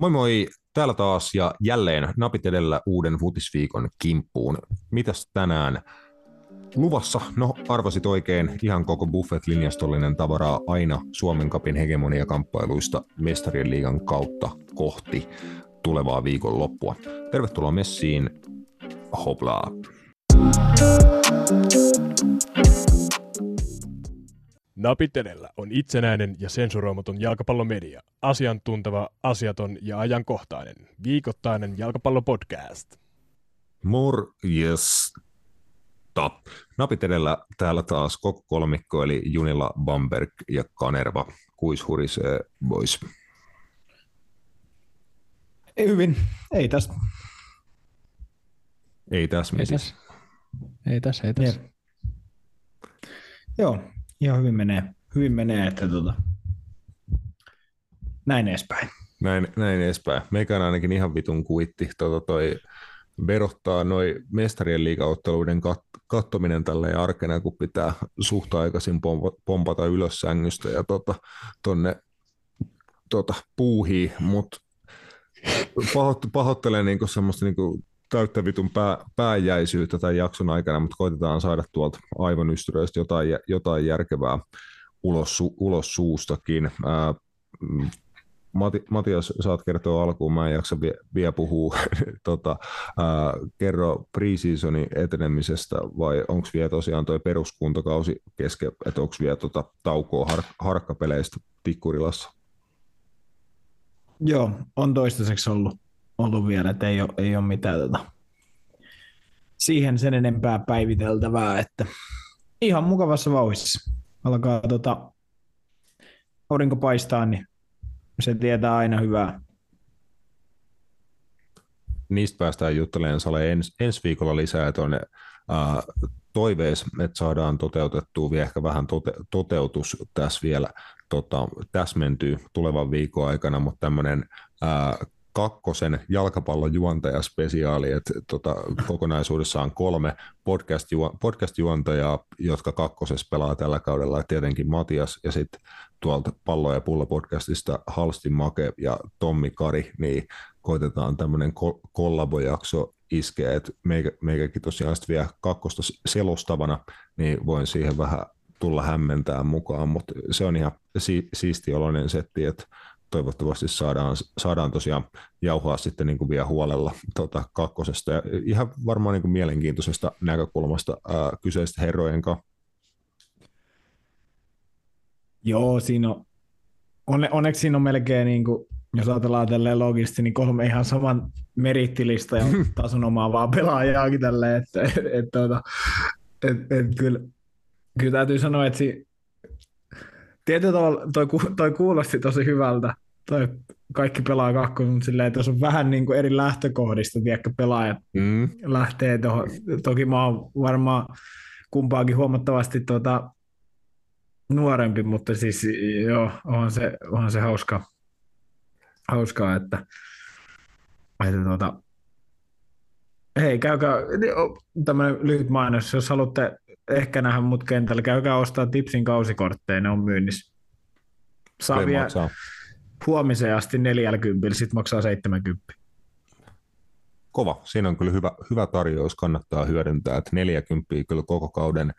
Moi moi, täällä taas ja jälleen napit edellä uuden futisviikon kimppuun. Mitäs tänään luvassa? No arvasit oikein, ihan koko buffet-linjastollinen tavaraa aina Suomen kapin hegemonia-kamppailuista mestarien liigan kautta kohti tulevaa viikon loppua. Tervetuloa messiin, hoplaa! Edellä on itsenäinen ja sensuroimaton jalkapallomedia. Asiantunteva, asiaton ja ajankohtainen. Viikoittainen jalkapallopodcast. Morjes. Tap. Napit edellä täällä taas koko kolmikko, eli Junila, Bamberg ja Kanerva. Kuis hurisee, boys? Ei hyvin, ei tässä. Ei tässä Ei tässä. Ei tässä, ei tässä. Joo, ihan hyvin menee. Hyvin menee, että tota, näin edespäin. Näin, näin edespäin. Meikään ainakin ihan vitun kuitti. Tota toi verottaa noin mestarien liigaotteluiden kat- kattominen tälle arkena, kun pitää suht aikaisin pompa- pompata ylös sängystä ja tota, tonne tota, puuhii, mutta pahoitt- pahoittelen niinku semmoista niinku täyttä vitun pää, pääjäisyyttä tämän jakson aikana, mutta koitetaan saada tuolta aivonystyröistä jotain, jotain järkevää ulos, ulos suustakin. Ää, mm, Mati, Matias, saat kertoa alkuun, mä en jaksa vie, vielä puhua. tota, ää, kerro preseasonin etenemisestä vai onko vielä tosiaan toi peruskuntokausi kesken, että onko vielä tota taukoa har, harkkapeleistä Tikkurilassa? Joo, on toistaiseksi ollut, ollut vielä, että ei ole, ei ole mitään tota, siihen sen enempää päiviteltävää, että ihan mukavassa vauhdissa. Alkaa tota, aurinko paistaa, niin se tietää aina hyvää. niistä päästään juttelemaan Sale ens, ensi viikolla lisää tuonne äh, toivees, että saadaan toteutettua vielä ehkä vähän tote, toteutus tässä vielä tota, täsmentyy tulevan viikon aikana, mutta tämmöinen kakkosen jalkapallon juontajaspesiaali, että tota, kokonaisuudessaan kolme podcast, podcast-juontajaa, jotka kakkosessa pelaa tällä kaudella, tietenkin Matias ja sitten tuolta Pallo ja Pulla podcastista Halsti Make ja Tommi Kari, niin koitetaan tämmöinen ko- kollabojakso iskeä, että meikä, meikäkin tosiaan sitten vielä kakkosta selostavana, niin voin siihen vähän tulla hämmentää mukaan, mutta se on ihan si- siisti oloinen setti, että toivottavasti saadaan, saadaan tosiaan jauhaa sitten niin kuin vielä huolella tota, kakkosesta ja ihan varmaan niin kuin mielenkiintoisesta näkökulmasta ää, kyseistä herrojen kanssa. Joo, siinä on, onne, onneksi siinä on melkein, niin kuin, jos ajatellaan tälleen logisti, niin kolme ihan saman merittilista ja tason omaavaa pelaajaakin tälleen, että et, et, tota, et, et, kyllä, kyllä täytyy sanoa, että si, tietyllä tavalla toi, toi kuulosti tosi hyvältä, toi kaikki pelaa kakkosen, mutta silleen, että jos on vähän niin kuin eri lähtökohdista, tiedätkö, pelaajat Mm. lähtee tuohon. Toki mä oon varmaan kumpaakin huomattavasti tuota, nuorempi, mutta siis joo, onhan se, onhan se hauska, hauskaa, että, että tuota, hei, käykää, tämmöinen lyhyt mainos, jos haluatte ehkä nähdä mut kentällä, käykää ostaa Tipsin kausikortteja, ne on myynnissä. Saa vielä maksaa. huomiseen asti 40, sitten maksaa 70. Kova. Siinä on kyllä hyvä, hyvä tarjous, kannattaa hyödyntää, että 40 kyllä koko kauden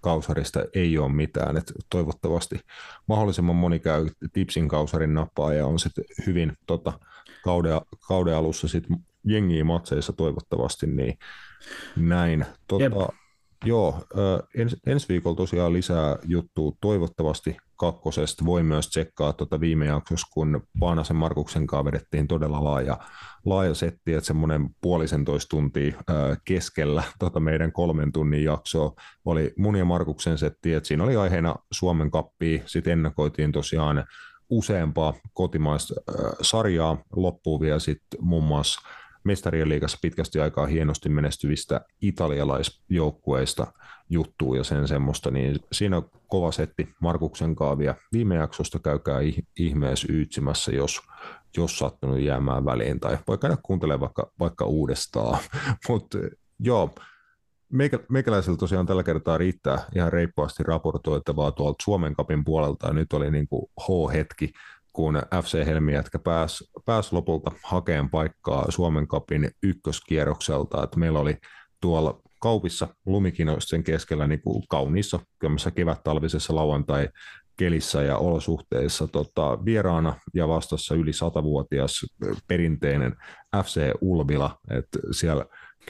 kausarista ei ole mitään, että toivottavasti mahdollisimman moni käy tipsin kausarin nappaa ja on sitten hyvin tota, kauden, kauden alussa sitten jengiä matseissa toivottavasti, niin näin. Tota, Jep. Joo, ens, ensi viikolla tosiaan lisää juttua toivottavasti kakkosesta. Voi myös tsekkaa tuota viime jaksossa, kun Paanasen Markuksen kanssa vedettiin todella laaja, laaja setti, että semmoinen puolisentoista tuntia keskellä tota meidän kolmen tunnin jaksoa oli mun ja Markuksen setti, että siinä oli aiheena Suomen kappia, sitten ennakoitiin tosiaan useampaa kotimaista sarjaa, loppuu vielä sitten muun muassa mestarien liigassa pitkästi aikaa hienosti menestyvistä italialaisjoukkueista juttuu ja sen semmoista, niin siinä on kova setti Markuksen kaavia. Viime jaksosta käykää ih- ihmeessä yytsimässä, jos, jos sattunut jäämään väliin, tai voi käydä kuuntelemaan vaikka, vaikka uudestaan. Mutta joo, Meikä, meikäläisellä tosiaan tällä kertaa riittää ihan reippaasti raportoitavaa tuolta Suomen kapin puolelta. Ja nyt oli niin kuin H-hetki, kun FC Helmi jätkä pääsi pääsi lopulta hakemaan paikkaa Suomen kapin ykköskierrokselta. Et meillä oli tuolla kaupissa lumikinoisten keskellä niin kuin kauniissa kevät-talvisessa lauantai kelissä ja olosuhteissa tota, vieraana ja vastassa yli satavuotias perinteinen FC Ulvila, että siellä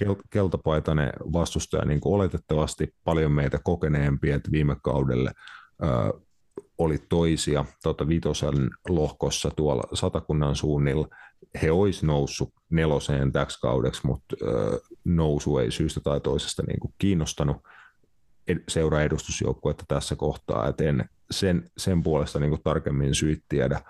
kel- keltapaitainen vastustaja niin kuin oletettavasti paljon meitä kokeneempi, että viime kaudelle oli toisia. Tota, vitosen lohkossa tuolla satakunnan suunnilla. He olisi noussut neloseen täksi kaudeksi, mutta nousu ei syystä tai toisesta niin kuin kiinnostanut seuraa edustusjoukkuetta tässä kohtaa, että en sen, sen puolesta niin kuin tarkemmin syyt tiedä,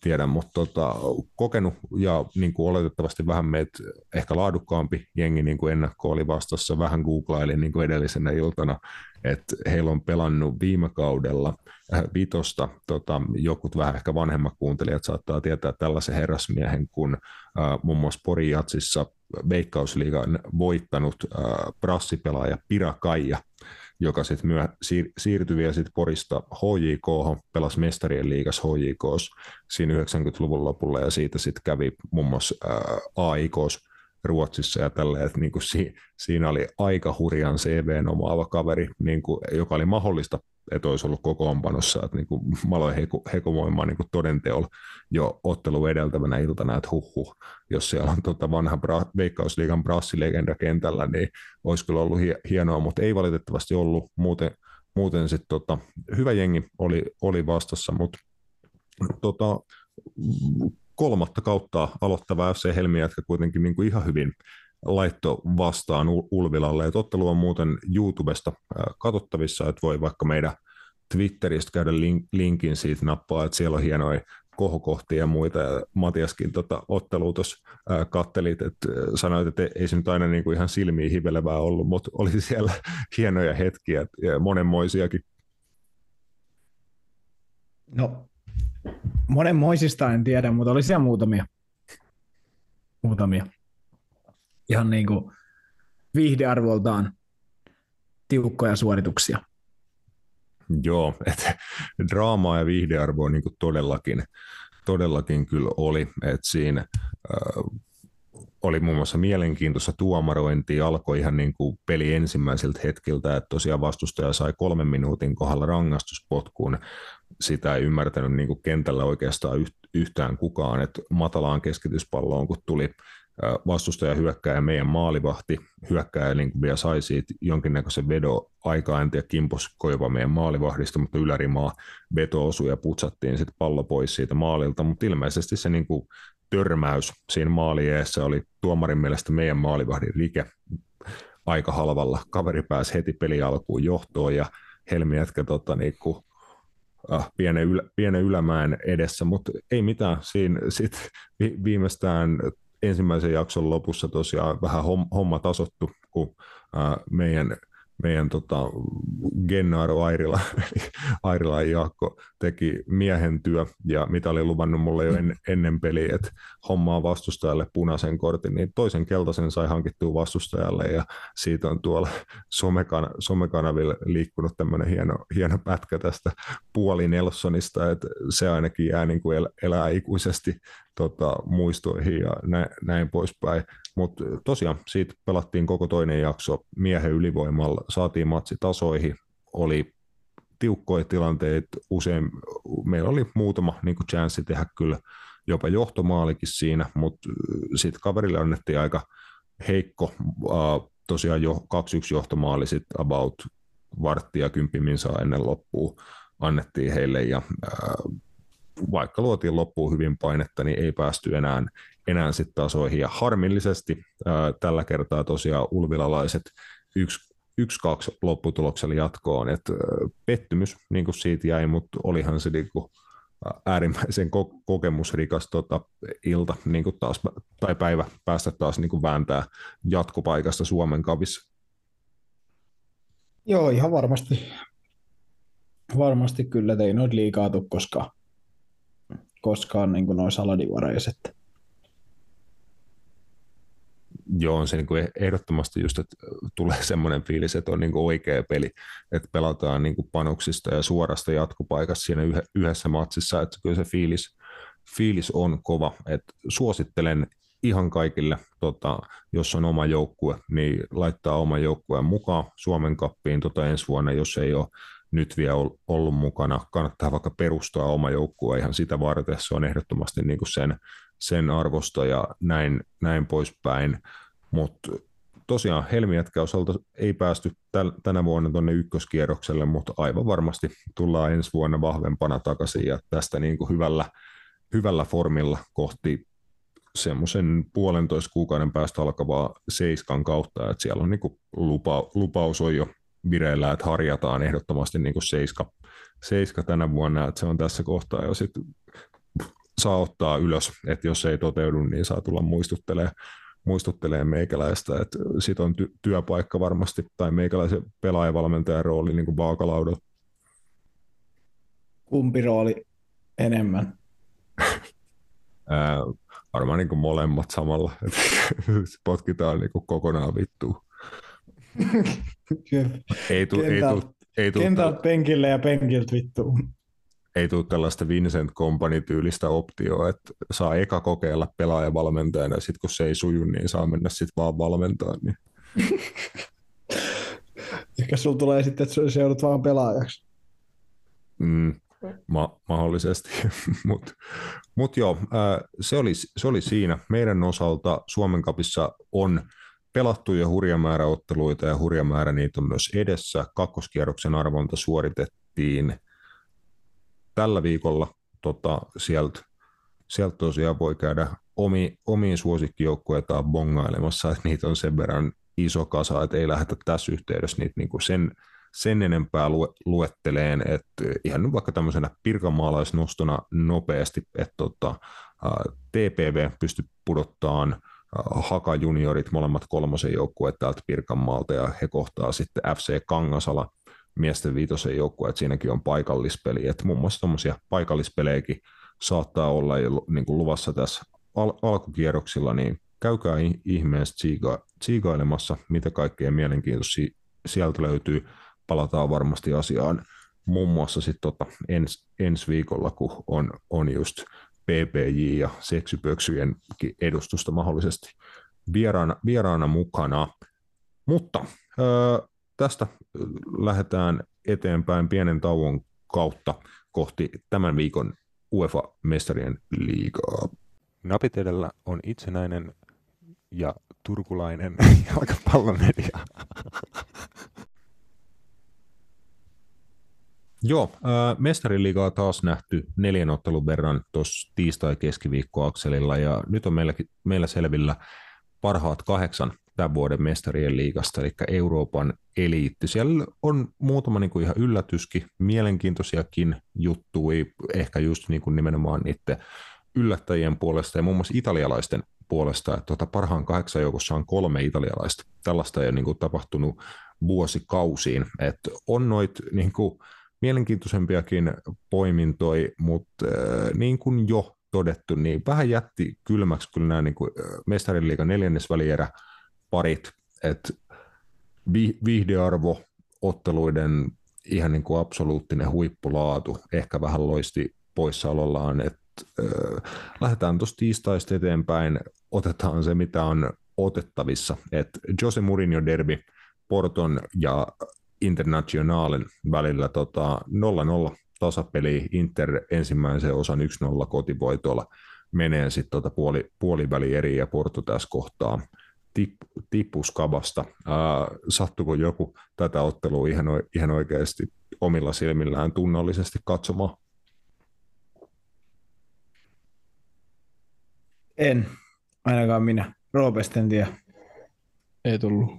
tiedä mutta tota, kokenut ja niin kuin oletettavasti vähän meitä ehkä laadukkaampi jengi niin kuin ennakko oli vastassa, vähän googlailin niin kuin edellisenä iltana, että heillä on pelannut viime kaudella äh, vitosta, tota, jokut vähän ehkä vanhemmat kuuntelijat saattaa tietää tällaisen herrasmiehen kuin äh, muun muassa Pori Jatsissa Veikkausliigan voittanut äh, brassipelaaja Pira Kaija, joka sitten myö, siir, siirtyi vielä sit Porista HJK, pelasi mestarien liigas HJK siinä 90-luvun lopulla ja siitä sitten kävi muun muassa AIKs Ruotsissa ja tällä, että niin kuin si, siinä oli aika hurjan CVn omaava kaveri, niin kuin, joka oli mahdollista että olisi ollut kokoonpanossa, että niin kuin mä aloin heko, hekomoimaan niin todenteolla jo ottelu edeltävänä iltana, että huh, jos siellä on tota vanha bra, Veikkausliigan brassilegenda kentällä, niin olisi kyllä ollut hienoa, mutta ei valitettavasti ollut. Muuten, muuten sitten tota, hyvä jengi oli, oli vastassa, mutta tota, kolmatta kautta aloittava FC Helmi jätkä kuitenkin niin kuin ihan hyvin laitto vastaan Ulvilalle. Et ottelu on muuten YouTubesta katsottavissa, että voi vaikka meidän Twitteristä käydä link, linkin siitä nappaa, että siellä on hienoja kohokohtia ja muita, ja Matiaskin tota, ottelua tuossa kattelit, että sanoit, että ei se nyt aina niin kuin ihan silmiin hivelevää ollut, mutta oli siellä hienoja hetkiä ja monenmoisiakin. No, monenmoisista en tiedä, mutta oli siellä muutamia. Muutamia ihan niin kuin viihdearvoltaan tiukkoja suorituksia. Joo, että draamaa ja viihdearvoa niin todellakin, todellakin kyllä oli, että siinä äh, oli muun muassa mielenkiintoista. Tuomarointi, alkoi ihan niin kuin peli ensimmäiseltä hetkiltä, että tosiaan vastustaja sai kolmen minuutin kohdalla rangaistuspotkuun, sitä ei ymmärtänyt niin kuin kentällä oikeastaan yhtään kukaan, että matalaan keskityspalloon, kun tuli vastustaja hyökkää ja meidän maalivahti. Hyökkää niin kuin vielä sai siitä jonkinnäköisen vedo aikaa, en tiedä kimpos koiva meidän maalivahdista, mutta ylärimaa veto osui ja putsattiin sitten pallo pois siitä maalilta, mutta ilmeisesti se niin kuin törmäys siinä maalieessä oli tuomarin mielestä meidän maalivahdin rike aika halvalla. Kaveri pääsi heti peli alkuun johtoon ja Helmi jätkä tota, niin kuin, äh, pienen, ylä, pienen ylämään edessä, mutta ei mitään. Siinä sit viimeistään ensimmäisen jakson lopussa tosiaan vähän homma tasottu, kun meidän meidän tota, Gennaro Airila, Airila ja Jaakko teki miehen työ, ja mitä oli luvannut mulle jo en, ennen peliä, että hommaa vastustajalle punaisen kortin, niin toisen keltaisen sai hankittua vastustajalle, ja siitä on tuolla somekan, somekanavilla liikkunut tämmöinen hieno, hieno pätkä tästä puoli Nelsonista, että se ainakin jää niin kuin el, elää ikuisesti tota, muistoihin ja näin, näin poispäin. Mutta tosiaan siitä pelattiin koko toinen jakso miehen ylivoimalla, saatiin matsi tasoihin, oli tiukkoja tilanteita, usein meillä oli muutama niin chanssi tehdä kyllä jopa johtomaalikin siinä, mutta sitten kaverille annettiin aika heikko, uh, tosiaan jo 2-1 johtomaali sitten about varttia kymppimin saa ennen loppua annettiin heille ja uh, vaikka luotiin loppuun hyvin painetta, niin ei päästy enää, enää sit tasoihin. Ja harmillisesti ää, tällä kertaa tosiaan ulvilalaiset yksi, yksi kaksi lopputuloksella jatkoon. Et, ää, pettymys niin kuin siitä jäi, mutta olihan se niin kuin, äärimmäisen ko- kokemusrikas tota, ilta niin kuin taas, tai päivä päästä taas niin kuin vääntää jatkopaikasta Suomen kavissa. Joo, ihan varmasti. Varmasti kyllä, ei noita liikaa tule koskaan koskaan niin noin saladivaraiset. Joo, on se niin kuin ehdottomasti just, että tulee semmoinen fiilis, että on niin kuin oikea peli, että pelataan niin kuin panoksista ja suorasta jatkopaikasta siinä yhdessä matsissa, että kyllä se fiilis, fiilis on kova. Et suosittelen ihan kaikille, tota, jos on oma joukkue, niin laittaa oma joukkueen mukaan Suomen kappiin tota ensi vuonna, jos ei ole nyt vielä ollut mukana. Kannattaa vaikka perustaa oma joukkue ihan sitä varten, se on ehdottomasti niin kuin sen, sen arvosta ja näin, näin poispäin. Mutta tosiaan Helmiätkä osalta ei päästy täl, tänä vuonna tuonne ykköskierrokselle, mutta aivan varmasti tullaan ensi vuonna vahvempana takaisin ja tästä niin kuin hyvällä, hyvällä formilla kohti semmoisen puolentoista kuukauden päästä alkavaa seiskan kautta, että siellä on niin kuin lupa, lupaus on jo vireillä, että harjataan ehdottomasti niin kuin seiska, seiska tänä vuonna, että se on tässä kohtaa jo sitten saa ottaa ylös, että jos ei toteudu, niin saa tulla muistuttelee, muistuttelee meikäläistä, että sit on ty- työpaikka varmasti, tai meikäläisen pelaajavalmentajan rooli niin kuin vaakalaudalla. Kumpi rooli enemmän? Ää, varmaan niin kuin molemmat samalla, potkitaan niin kuin kokonaan vittuun. ei tule ei tuu, ei tuu, kentältä penkille ja penkiltä vittuun. Ei tule tällaista Vincent Company-tyylistä optioa, että saa eka kokeilla pelaajavalmentajana ja sitten kun se ei suju, niin saa mennä sitten vaan valmentaa. Niin. Ehkä sulla tulee sitten, että se joudut vaan pelaajaksi. Mm, ma- mahdollisesti, mutta mut joo, se, oli, se oli siinä. Meidän osalta Suomen kapissa on pelattuja hurja määrä otteluita ja hurja määrä niitä on myös edessä. Kakkoskierroksen arvonta suoritettiin tällä viikolla tota, sieltä sieltä tosiaan voi käydä omi, omiin suosikkijoukkujeitaan bongailemassa, että niitä on sen verran iso kasa, että ei lähdetä tässä yhteydessä niitä niin kuin sen, sen enempää luetteleen, että ihan nyt vaikka tämmöisenä pirkanmaalaisnostona nopeasti, että tota, TPV pystyy pudottamaan Haka juniorit, molemmat kolmosen joukkueet täältä Pirkanmaalta, ja he kohtaa sitten FC Kangasala, miesten viitosen joukkue, että siinäkin on paikallispeli, että muun muassa tuommoisia paikallispelejäkin saattaa olla niin kuin luvassa tässä al- alkukierroksilla, niin käykää ihmeessä tsiiga- tsiigailemassa, mitä kaikkea mielenkiintoisia sieltä löytyy. Palataan varmasti asiaan muun muassa sitten tota ens, ensi viikolla, kun on, on just PPJ ja seksypöksyjen edustusta mahdollisesti vieraana, vieraana mukana. Mutta ö, tästä lähdetään eteenpäin pienen tauon kautta kohti tämän viikon UEFA-mestarien liigaa. Napit edellä on itsenäinen ja turkulainen jalkapallomedia. Joo, äh, mestariliigaa taas nähty neljän ottelun verran tuossa tiistai-keskiviikkoakselilla ja nyt on meilläkin, meillä selvillä parhaat kahdeksan tämän vuoden mestarien liigasta, eli Euroopan eliitti. Siellä on muutama niin kuin ihan yllätyskin, mielenkiintoisiakin juttuja, ehkä just niin kuin nimenomaan niiden yllättäjien puolesta ja muun muassa italialaisten puolesta, että tuota parhaan kahdeksan joukossa on kolme italialaista. Tällaista ei ole niin kuin tapahtunut vuosikausiin, että on noit niin kuin mielenkiintoisempiakin poimintoi, mutta äh, niin kuin jo todettu, niin vähän jätti kylmäksi kyllä nämä niin kuin mestarin liigan neljännesvälierä parit, että viihdearvo otteluiden ihan niin kuin absoluuttinen huippulaatu ehkä vähän loisti poissaolollaan, että äh, lähdetään tuosta tiistaista eteenpäin, otetaan se mitä on otettavissa, että Jose Mourinho derby Porton ja Internationalen välillä tota, 0-0 tasapeli Inter ensimmäisen osan 1-0 kotivoitolla menee sitten tota puoli, puoliväli eri ja Porto tässä kohtaa tip, tippuskavasta. Ää, sattuko joku tätä ottelua ihan, ihan oikeasti omilla silmillään tunnollisesti katsomaan? En, ainakaan minä. Roopesta en tiedä. Ei tullut,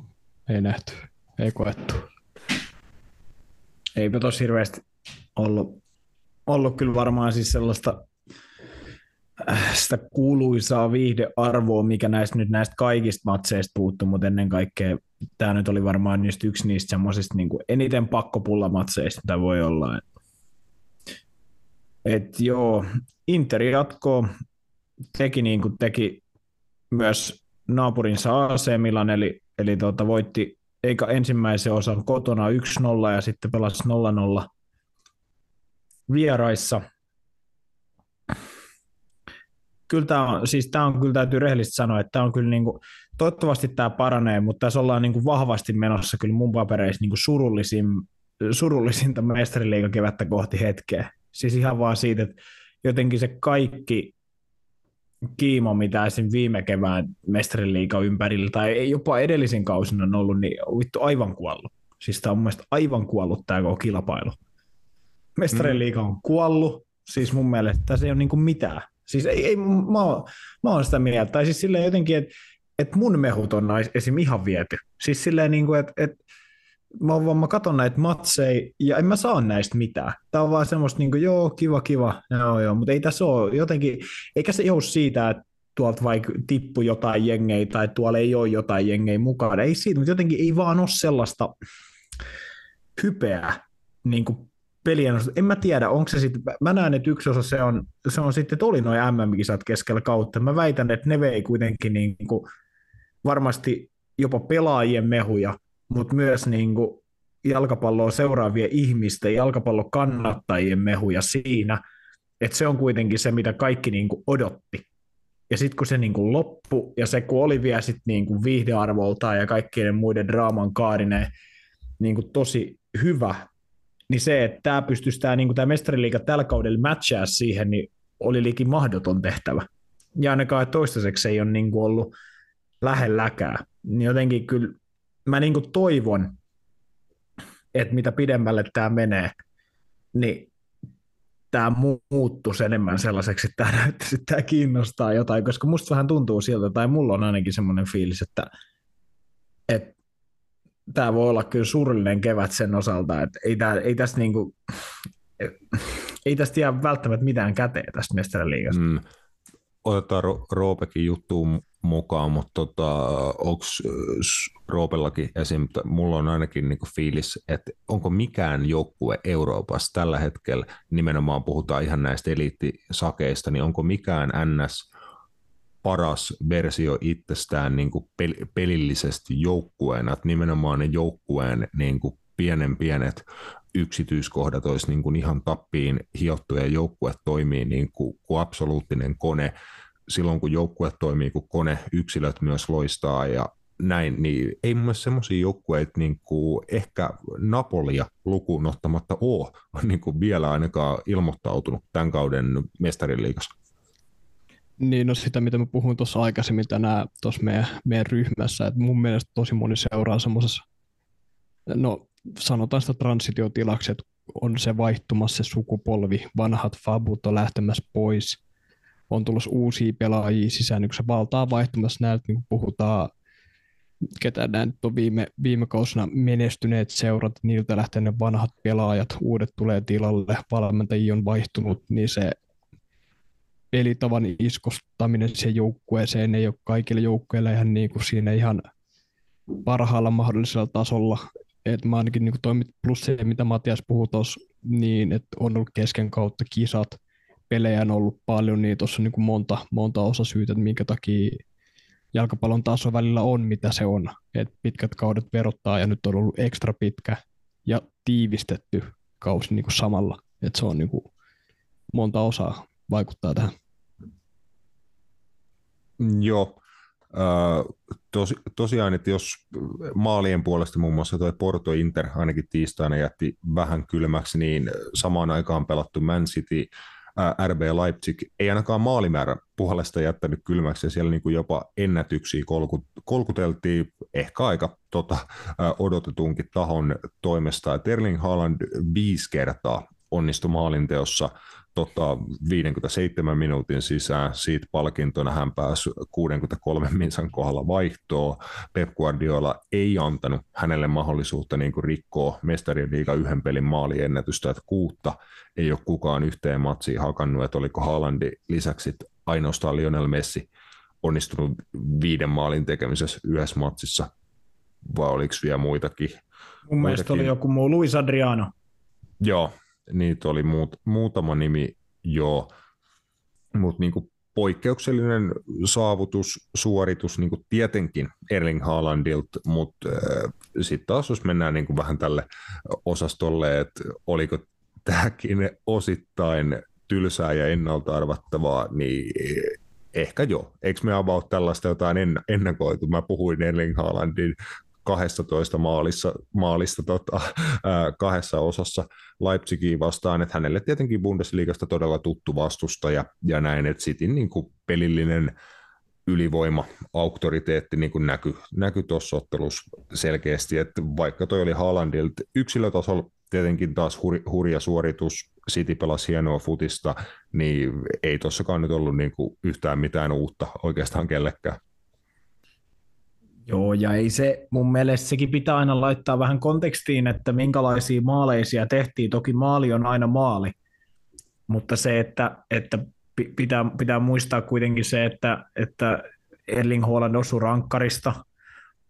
ei nähty, ei koettu. Eipä tosi hirveästi ollut, ollut kyllä varmaan siis sellaista sitä kuuluisaa viihdearvoa, mikä näistä nyt näistä kaikista matseista puuttuu, mutta ennen kaikkea tämä nyt oli varmaan just yksi niistä semmoisista niin eniten pakkopullamatseista, mitä voi olla. Et, et joo, Inter jatkoo, teki niin kuin teki myös naapurinsa AC Milan, eli, eli tuota, voitti eikä ensimmäisen osan kotona 1-0 ja sitten pelasi 0-0 vieraissa. Kyllä tämä on, siis tämä on kyllä täytyy rehellisesti sanoa, että tämä on kyllä niin kuin, toivottavasti tämä paranee, mutta tässä ollaan niin kuin vahvasti menossa kyllä mun papereissa niin kuin surullisin, surullisinta mestariliigakevättä kohti hetkeä. Siis ihan vaan siitä, että jotenkin se kaikki kiimo, mitä esim. viime kevään mestariliiga ympärillä tai jopa edellisen kausin on ollut, niin on vittu aivan kuollut. Siis tämä on mun aivan kuollut tämä koko kilpailu. Mestariliiga on kuollut, siis mun mielestä tässä ei ole niinku mitään. Siis ei, ei mä, oon, mä oon sitä mieltä. Tai siis silleen jotenkin, että et mun mehut on esim. ihan viety. Siis silleen, niinku, että et, mä, vaan, mä katon näitä matseja ja en mä saa näistä mitään. Tää on vaan semmoista niinku, joo, kiva, kiva, joo, joo, mutta ei tässä ole jotenkin, eikä se johdu siitä, että tuolta vaikka tippu jotain jengejä tai tuolla ei ole jotain jengejä mukaan. Ei siitä, mutta jotenkin ei vaan ole sellaista hypeä niin kuin pelien En mä tiedä, onko se sitten, mä näen, että yksi osa se on, se on sitten, että oli noin MM-kisat keskellä kautta. Mä väitän, että ne vei kuitenkin niin kuin varmasti jopa pelaajien mehuja, mutta myös niin kuin jalkapalloa seuraavien ihmisten, jalkapallon kannattajien mehuja siinä, että se on kuitenkin se, mitä kaikki niin kuin odotti. Ja sitten kun se niin kuin loppui, ja se kun oli vielä sit niin kuin viihdearvoltaan ja kaikkien muiden draaman kaarinen niin kuin tosi hyvä, niin se, että tämä pystyisi tämä, niin tämä mestariliiga tällä kaudella matchaa siihen, niin oli liikin mahdoton tehtävä. Ja ainakaan toistaiseksi ei ole niin kuin ollut lähelläkään. Niin jotenkin kyllä mä niin kuin toivon, että mitä pidemmälle tämä menee, niin tämä muuttuisi enemmän sellaiseksi, että tämä että tämä kiinnostaa jotain, koska musta vähän tuntuu siltä, tai mulla on ainakin semmoinen fiilis, että, että tämä voi olla kyllä surullinen kevät sen osalta, että ei, tää, ei tästä niinku, ei tästä jää välttämättä mitään käteen tästä mestariliigasta. Mm. Otetaan Ro- Roopekin juttuun mukaan, mutta tota, onko Roopellakin esim. mulla on ainakin niinku fiilis, että onko mikään joukkue Euroopassa tällä hetkellä, nimenomaan puhutaan ihan näistä eliittisakeista, niin onko mikään NS paras versio itsestään niin kuin pel- pelillisesti joukkueena, että nimenomaan ne joukkueen niin kuin pienen pienet yksityiskohdat olisi niin kuin ihan tappiin hiottu ja joukkue toimii niin kuin, kuin absoluuttinen kone. Silloin kun joukkue toimii kuin kone, yksilöt myös loistaa ja näin, niin ei mun mielestä semmoisia joukkueita niin kuin ehkä Napolia lukuun ottamatta ole niin kuin vielä ainakaan ilmoittautunut tämän kauden mestariliigassa. Niin, no sitä, mitä mä puhuin tuossa aikaisemmin tänään tuossa meidän, meidän ryhmässä, että mun mielestä tosi moni seuraa semmoisessa, no sanotaan sitä transitiotilaksi, että on se vaihtumassa se sukupolvi, vanhat fabut on lähtemässä pois, on tulossa uusia pelaajia sisään, niin kun se valtaa vaihtumassa näiltä, niin kun puhutaan, ketä näin on viime, viime kausina menestyneet seurat, niiltä lähtee ne vanhat pelaajat, uudet tulee tilalle, valmentajia on vaihtunut, niin se pelitavan iskostaminen siihen joukkueeseen ei ole kaikille joukkueille ihan niin kuin siinä ihan parhaalla mahdollisella tasolla. Et mä ainakin niin toimit plus se, mitä Matias puhui tuossa, niin että on ollut kesken kautta kisat, pelejä on ollut paljon, niin tuossa on niin monta, monta osasyytä, että minkä takia jalkapallon taso välillä on, mitä se on. Et pitkät kaudet verottaa ja nyt on ollut ekstra pitkä ja tiivistetty kausi niin kuin samalla. Et se on niin kuin monta osaa vaikuttaa tähän. Joo. Tos, tosiaan, että jos maalien puolesta muun muassa tuo Porto Inter ainakin tiistaina jätti vähän kylmäksi, niin samaan aikaan pelattu Man City, RB Leipzig ei ainakaan maalimäärä puolesta jättänyt kylmäksi ja siellä niin kuin jopa ennätyksiä kolkuteltiin ehkä aika tota, odotetunkin tahon toimesta. Terling Haaland viisi kertaa onnistui maalinteossa tota, 57 minuutin sisään. Siitä palkintona hän pääsi 63 minsan kohdalla vaihtoon. Pep Guardiola ei antanut hänelle mahdollisuutta niin kuin rikkoa mestarien liiga yhden pelin maaliennätystä, että kuutta ei ole kukaan yhteen matsiin hakannut, että oliko Haalandi lisäksi ainoastaan Lionel Messi onnistunut viiden maalin tekemisessä yhdessä matsissa, vai oliko vielä muitakin? Mun mielestä oli joku muu, Luis Adriano. Joo, niitä oli muut, muutama nimi jo, mutta niin poikkeuksellinen saavutus, suoritus niin tietenkin Erling Haalandilta, mutta äh, sitten taas jos mennään niin vähän tälle osastolle, että oliko tämäkin osittain tylsää ja ennalta arvattavaa, niin Ehkä joo. Eikö me about tällaista jotain ennakoitu? Mä puhuin Erling Haalandin 12 maalissa, maalista tota, ää, kahdessa osassa Leipzigiin vastaan, että hänelle tietenkin Bundesliigasta todella tuttu vastustaja ja näin, että Cityn niin kuin pelillinen ylivoima, auktoriteetti niin kuin näky, näky tuossa ottelussa selkeästi, että vaikka toi oli Haalandilta yksilötasolla tietenkin taas hur, hurja suoritus, City pelasi hienoa futista, niin ei tuossakaan nyt ollut niin kuin yhtään mitään uutta oikeastaan kellekään. Joo, ja ei se, mun mielestä sekin pitää aina laittaa vähän kontekstiin, että minkälaisia maaleisia tehtiin. Toki maali on aina maali, mutta se, että, että pitää, pitää muistaa kuitenkin se, että, että Erling Haaland osui rankkarista,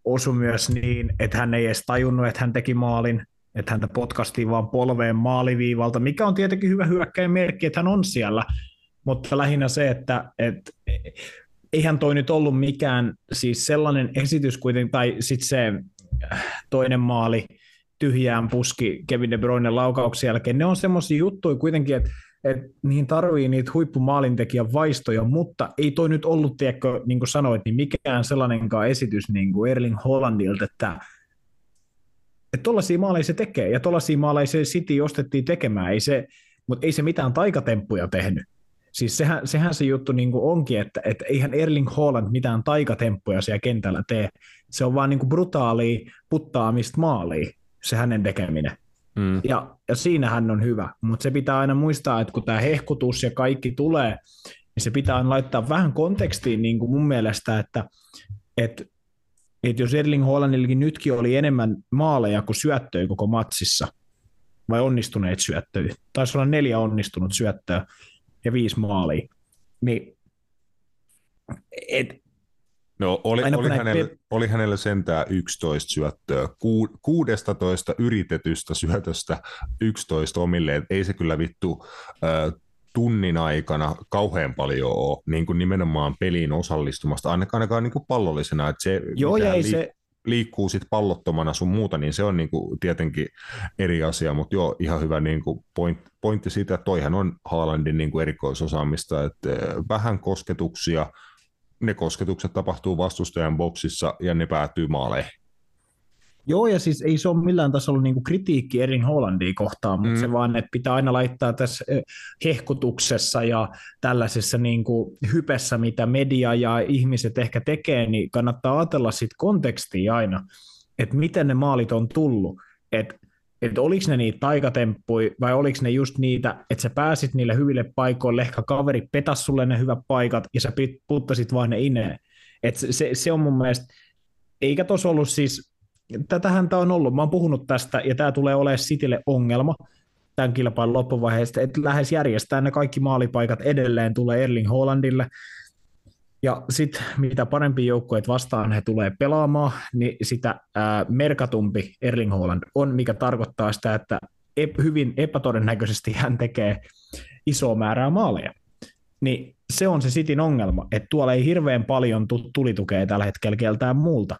osui myös niin, että hän ei edes tajunnut, että hän teki maalin, että häntä potkastiin vaan polveen maaliviivalta, mikä on tietenkin hyvä hyökkäin merkki, että hän on siellä, mutta lähinnä se, että, että eihän toi nyt ollut mikään siis sellainen esitys kuitenkin, tai sitten se äh, toinen maali tyhjään puski Kevin De Bruyne laukauksen jälkeen, ne on semmoisia juttuja kuitenkin, että että niihin tarvii niitä huippumaalintekijän vaistoja, mutta ei toi nyt ollut, tiedätkö, niin kuin sanoit, niin mikään sellainenkaan esitys niin kuin Erling Hollandilta, että tuollaisia maaleja se tekee, ja tuollaisia maaleja se City ostettiin tekemään, ei se, mutta ei se mitään taikatemppuja tehnyt. Siis sehän, sehän se juttu niin kuin onkin, että, että eihän Erling Haaland mitään taikatemppuja siellä kentällä tee. Se on vaan niin kuin brutaalia puttaamista maaliin, se hänen tekeminen. Mm. Ja, ja siinä hän on hyvä, mutta se pitää aina muistaa, että kun tämä hehkutus ja kaikki tulee, niin se pitää aina laittaa vähän kontekstiin niin kuin mun mielestä, että, että, että jos Erling Haalandillakin nytkin oli enemmän maaleja kuin syöttöjä koko matsissa, vai onnistuneet syöttöjä, taisi olla neljä onnistunut syöttöä ja viisi maalia, niin et, No oli, oli, hänellä, pe- oli hänellä sentään 11 syöttöä, Ku, 16 yritetystä syötöstä 11 omille, ei se kyllä vittu äh, tunnin aikana kauhean paljon ole niin kuin nimenomaan peliin osallistumasta, ainakaan, ainakaan niin kuin pallollisena, että se, Joo, ja ei liik- se, liikkuu sit pallottomana sun muuta, niin se on niin kuin tietenkin eri asia, mutta joo, ihan hyvä niin kuin point, pointti siitä, että toihan on Haalandin niin kuin erikoisosaamista, että vähän kosketuksia, ne kosketukset tapahtuu vastustajan boksissa ja ne päätyy maaleihin. Joo, ja siis ei se ole millään tasolla niin kuin kritiikki Erin Hollandia kohtaan, mutta mm. se vaan, että pitää aina laittaa tässä hehkutuksessa ja tällaisessa niin kuin hypessä, mitä media ja ihmiset ehkä tekee, niin kannattaa ajatella sitten kontekstia aina, että miten ne maalit on tullut. Että että oliko ne niitä taikatemppuja vai oliko ne just niitä, että sä pääsit niille hyville paikoille, ehkä kaveri petas sulle ne hyvät paikat ja sä puttasit vaan ne ineen. Et se, se, on mun mielestä, eikä tos ollut siis, tätähän tämä on ollut, mä oon puhunut tästä ja tämä tulee olemaan Citylle ongelma tämän kilpailun loppuvaiheesta, että lähes järjestää ne kaikki maalipaikat edelleen tulee Erling Haalandille, ja sitten mitä parempi joukkueet vastaan he tulee pelaamaan, niin sitä ää, merkatumpi Erling Haaland on, mikä tarkoittaa sitä, että ep- hyvin epätodennäköisesti hän tekee isoa määrää maaleja. Niin se on se Sitin ongelma, että tuolla ei hirveän paljon tulitukea tällä hetkellä keltään muulta.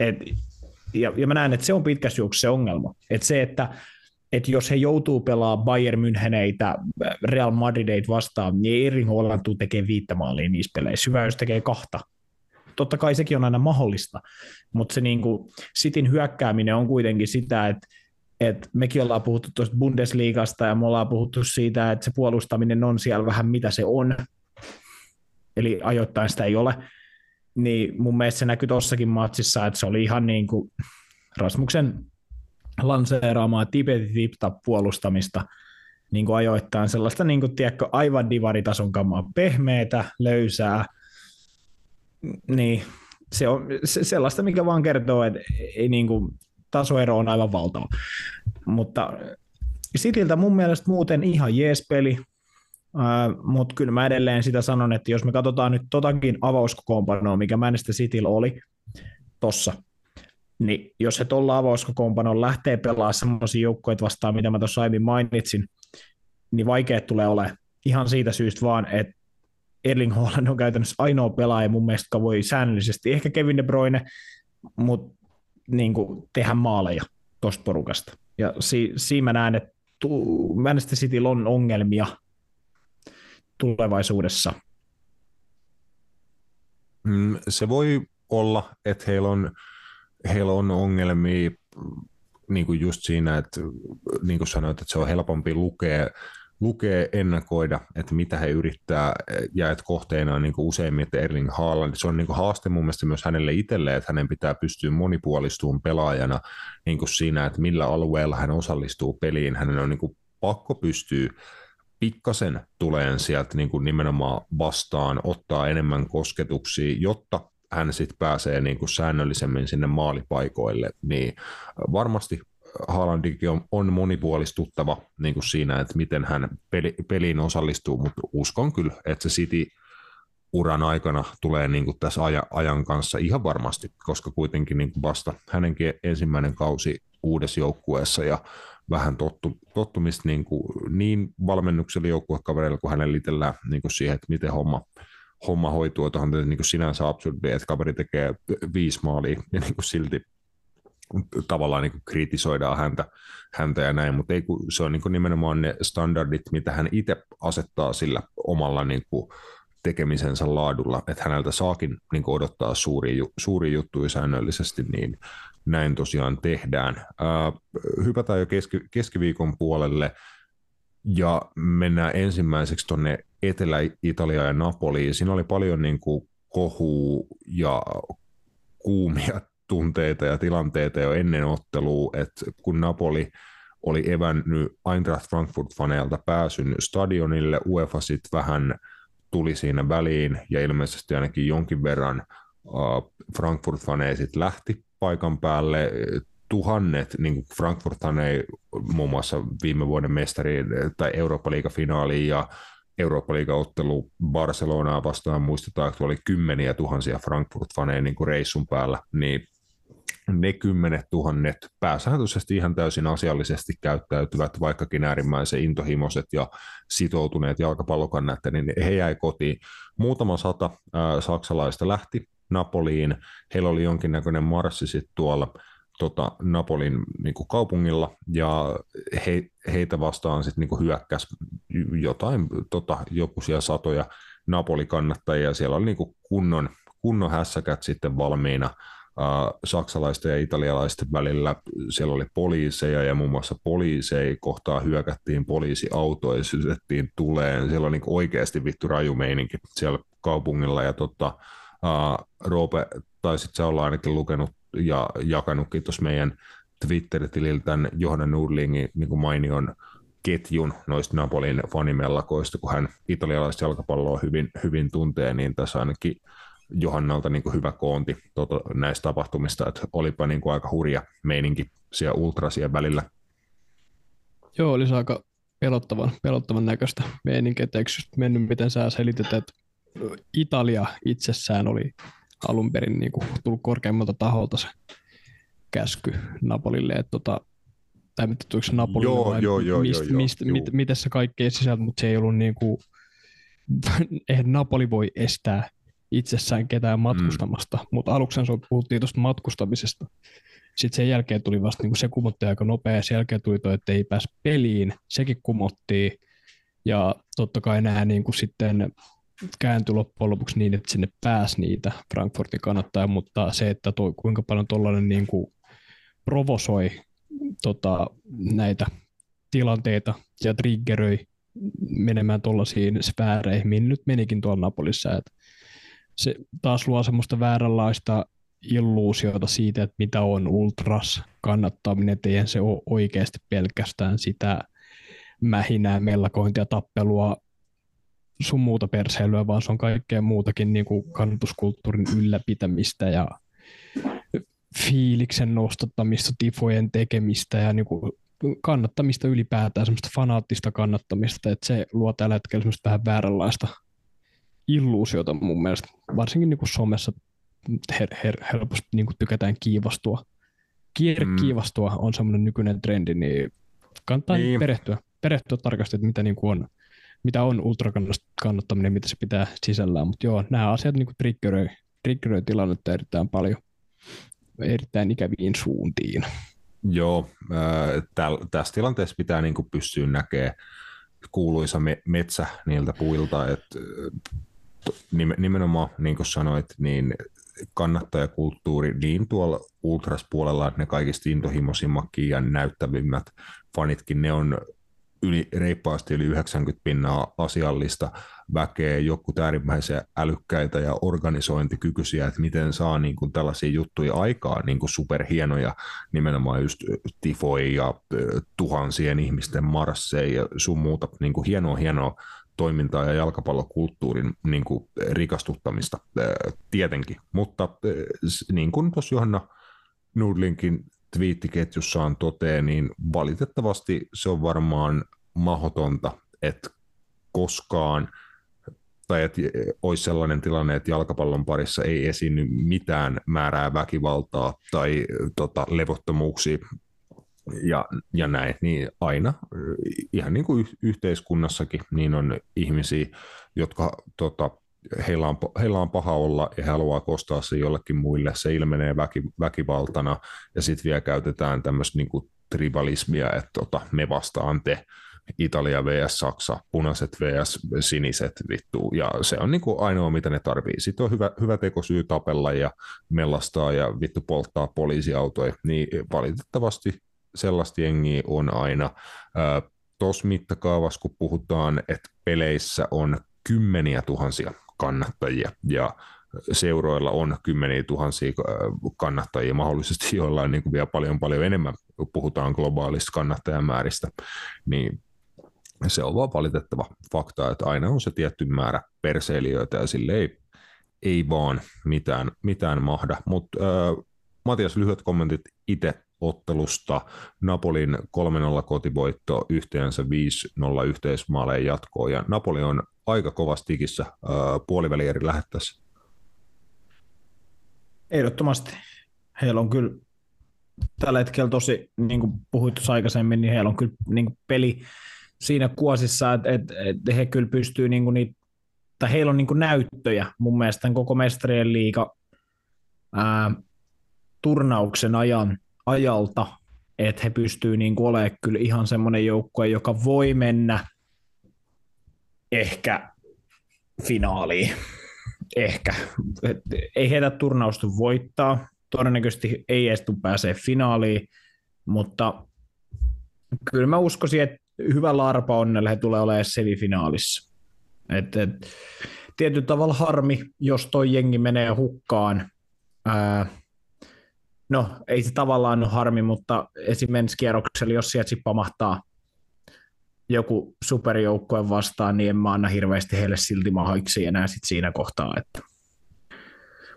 Et, ja, ja mä näen, että se on pitkässä juoksussa se ongelma. Että se, että että jos he joutuu pelaamaan Bayern Müncheneitä, Real Madrideita vastaan, niin Erling Haaland tuu tekee viittä maalia niissä peleissä. Hyvä, jos tekee kahta. Totta kai sekin on aina mahdollista, mutta se niin kuin, Sitin hyökkääminen on kuitenkin sitä, että et mekin ollaan puhuttu tuosta Bundesliigasta ja me ollaan puhuttu siitä, että se puolustaminen on siellä vähän mitä se on, eli ajoittain sitä ei ole, niin mun mielestä se näkyy tuossakin matsissa, että se oli ihan niin kuin Rasmuksen lanseeraamaan tipetit puolustamista niin kuin ajoittain sellaista, niin kuin, tiedätkö, aivan divaritason kammaa, pehmeätä, löysää, niin se on se, sellaista, mikä vaan kertoo, että ei, niin kuin, tasoero on aivan valtava. Mutta Sitiltä mun mielestä muuten ihan jees peli, mutta kyllä mä edelleen sitä sanon, että jos me katsotaan nyt totakin avauskokoonpanoa, mikä Manchester Cityllä oli tossa, niin jos he tuolla avauskokoonpanon lähtee pelaamaan sellaisia joukkoja vastaan, mitä mä tuossa aiemmin mainitsin, niin vaikeat tulee olemaan ihan siitä syystä vaan, että Erling Haaland on käytännössä ainoa pelaaja mun mielestä, joka voi säännöllisesti, ehkä Kevin De Bruyne, mutta niin kuin, tehdä maaleja tuosta porukasta. Ja si- siinä mä näen, että tu- Manchester City on ongelmia tulevaisuudessa. Mm, se voi olla, että heillä on, heillä on ongelmia niin kuin just siinä, että niin kuin sanoit, että se on helpompi lukea, lukea ennakoida, että mitä he yrittää, ja että kohteena on niin kuin useimmiten Erling Haaland. Se on niin kuin haaste mun mielestä myös hänelle itselleen, että hänen pitää pystyä monipuolistumaan pelaajana niin kuin siinä, että millä alueella hän osallistuu peliin. Hänen on niin kuin pakko pystyä pikkasen tuleen sieltä niin kuin nimenomaan vastaan, ottaa enemmän kosketuksia, jotta hän sitten pääsee niin kuin säännöllisemmin sinne maalipaikoille, niin varmasti Haalandikin on, on monipuolistuttava niin kuin siinä, että miten hän peli, peliin osallistuu, mutta uskon kyllä, että se City uran aikana tulee niin kuin tässä ajan, ajan kanssa ihan varmasti, koska kuitenkin niin kuin vasta hänenkin ensimmäinen kausi uudessa joukkueessa ja vähän tottu, tottumista niin, kuin, niin valmennuksella joukkuekavereilla kuin hänellä itsellään niin kuin siihen, että miten homma, homma hoituu. Tuohon niin kuin sinänsä absurdi, että kaveri tekee viisi maalia ja niin kuin silti tavallaan niin kuin kritisoidaan häntä, häntä ja näin, mutta ei, kun se on niin kuin nimenomaan ne standardit, mitä hän itse asettaa sillä omalla niin kuin tekemisensä laadulla, että häneltä saakin niin kuin odottaa suuria, suuria juttuja säännöllisesti, niin näin tosiaan tehdään. Äh, hypätään jo keski, keskiviikon puolelle ja mennään ensimmäiseksi tuonne Etelä-Italiaan ja Napoliin. Siinä oli paljon niin kuin kohua ja kuumia tunteita ja tilanteita jo ennen ottelua, että kun Napoli oli evännyt Eintracht Frankfurt-faneilta pääsyn stadionille, UEFA sitten vähän tuli siinä väliin ja ilmeisesti ainakin jonkin verran Frankfurt-faneja sitten lähti paikan päälle. Tuhannet, niin kuin Frankfurt ei muun muassa viime vuoden mestari tai Eurooppa-liigafinaali ja Eurooppa-liigaottelu Barcelonaa vastaan muistetaan, että oli kymmeniä tuhansia Frankfurt-faneja niin reissun päällä, niin ne kymmenet tuhannet pääsääntöisesti ihan täysin asiallisesti käyttäytyvät, vaikkakin äärimmäisen intohimoiset ja sitoutuneet jalkapallokannat, niin he jäi kotiin. Muutama sata ää, saksalaista lähti Napoliin. Heillä oli jonkinnäköinen marssi sitten tuolla tota, Napolin niin kuin kaupungilla, ja he, heitä vastaan sitten niin hyökkäsi jotain, tota, joku siellä satoja Napoli-kannattajia. Siellä oli niin kuin kunnon, kunnon hässäkät sitten valmiina saksalaisten ja italialaisten välillä. Siellä oli poliiseja ja muun muassa poliiseja kohtaa hyökättiin poliisiautoja, sysettiin tuleen. Siellä on niin oikeasti vittu raju meininki siellä kaupungilla. Ja tota, Roope, taisit sä olla ainakin lukenut ja jakanutkin tuossa meidän Twitter-tililtä tämän Johanna Nurlingin niin mainion ketjun noista Napolin fanimellakoista, kun hän italialaista jalkapalloa hyvin, hyvin tuntee, niin tässä ainakin Johannalta niin kuin hyvä koonti tuota, näistä tapahtumista, että olipa niin kuin aika hurja meininki siellä ultrasien välillä. Joo, olisi aika pelottavan, pelottavan näköistä meininkiä, että eikö mennyt miten sä selitit, että Italia itsessään oli alun perin niin kuin tullut korkeammalta taholta se käsky Napolille, että tota, tai mitä tuliko se Napolille joo, vai joo, joo, mist, joo, mist, joo. mit, miten se kaikkea sisältö, mutta se ei ollut niin kuin, eihän Napoli voi estää itsessään ketään matkustamasta, mm. mutta aluksi puhuttiin tuosta matkustamisesta. Sitten sen jälkeen tuli vasta, niin se kumotti aika nopea, ja sen jälkeen tuli toi, että ei pääs peliin, sekin kumottiin, ja totta kai nämä niin kuin sitten kääntyi loppujen lopuksi niin, että sinne pääsi niitä Frankfurtin kannattaa, mutta se, että toi, kuinka paljon tuollainen niin kuin provosoi tota, näitä tilanteita ja triggeröi menemään tuollaisiin sfääreihin, mihin nyt menikin tuolla Napolissa, että se taas luo semmoista vääränlaista illuusiota siitä, että mitä on ultras kannattaminen, että eihän se ole oikeasti pelkästään sitä mähinää, mellakointia, tappelua, sun muuta perseilyä, vaan se on kaikkea muutakin niin kuin kannatuskulttuurin ylläpitämistä ja fiiliksen nostattamista, tifojen tekemistä ja niin kuin kannattamista ylipäätään, semmoista fanaattista kannattamista, että se luo tällä hetkellä semmoista vähän vääränlaista illuusiota mun mielestä, varsinkin niin kuin somessa her, her, helposti niin kuin tykätään kiivastua. Kiire mm. kiivastua on semmoinen nykyinen trendi, niin kannattaa niin. perehtyä, perehtyä tarkasti, että mitä niin kuin on, mitä on ultrakannattaminen, mitä se pitää sisällään. Mutta joo, nämä asiat niin triggeröi, triggeröi tilannetta erittäin paljon, erittäin ikäviin suuntiin. Joo, äh, tässä tilanteessa pitää niin pystyä näkemään kuuluisa me, metsä niiltä puilta, että nimenomaan, niin kuin sanoit, niin kannattajakulttuuri niin tuolla ultraspuolella, ne kaikista intohimoisimmatkin ja näyttävimmät fanitkin, ne on yli, reippaasti yli 90 pinnaa asiallista väkeä, joku äärimmäisen älykkäitä ja organisointikykyisiä, että miten saa niin kuin tällaisia juttuja aikaa, niin kuin superhienoja, nimenomaan just tifoi ja tuhansien ihmisten marsseja ja sun muuta, niin kuin hienoa, hienoa toimintaa ja jalkapallokulttuurin niin kuin rikastuttamista tietenkin, mutta niin kuin tuossa Johanna Nudlinkin twiittiketjussaan toteaa, niin valitettavasti se on varmaan mahdotonta, että koskaan tai että olisi sellainen tilanne, että jalkapallon parissa ei esiinny mitään määrää väkivaltaa tai tota, levottomuuksia ja, ja näin, niin aina, ihan niin kuin yhteiskunnassakin, niin on ihmisiä, jotka tota, heillä, on, heillä on paha olla ja he haluaa kostaa se jollekin muille, se ilmenee väki, väkivaltana ja sitten vielä käytetään tämmöistä niin tribalismia, että tota, me vastaan te, Italia vs. Saksa, punaiset vs. siniset vittu, ja se on niin kuin ainoa, mitä ne tarvii. Sitten on hyvä, hyvä tekosyy tapella ja mellastaa ja vittu polttaa poliisiautoja, niin valitettavasti sellaista jengiä on aina. Tuossa mittakaavassa, kun puhutaan, että peleissä on kymmeniä tuhansia kannattajia. Ja seuroilla on kymmeniä tuhansia kannattajia, mahdollisesti joillain niin kuin vielä paljon paljon enemmän, kun puhutaan globaalista kannattajamääristä, niin se on vaan valitettava fakta, että aina on se tietty määrä perseilijöitä ja sille ei, ei vaan mitään, mitään mahda. Mutta äh, Matias, lyhyet kommentit itse ottelusta. Napolin 3-0 kotivoitto yhteensä 5-0 yhteismaaleen jatkoon ja Napoli on aika kovasti tikissä puolivälieri lähettäessä. Ehdottomasti. Heillä on kyllä tällä hetkellä tosi, niin kuin puhuit tuossa aikaisemmin, niin heillä on kyllä niin kuin peli siinä kuosissa, että, että, että he kyllä pystyy niin kuin niitä, tai heillä on niin kuin näyttöjä mun mielestä koko mestarien liiga ää, turnauksen ajan ajalta, että he pystyy niin olemaan kyllä ihan semmoinen joukkue, joka voi mennä ehkä finaaliin. Ehkä. Et ei heitä turnausta voittaa, todennäköisesti ei edes pääsee finaaliin, mutta kyllä mä uskoisin, että hyvällä arpa onnella he tulee olemaan semifinaalissa. Et, et, tietyllä tavalla harmi, jos toi jengi menee hukkaan. Ää, no, ei se tavallaan ole harmi, mutta esimerkiksi kierroksella, jos sieltä pamahtaa joku superjoukkue vastaan, niin en mä anna hirveästi heille silti mahoiksi enää sit siinä kohtaa. Että.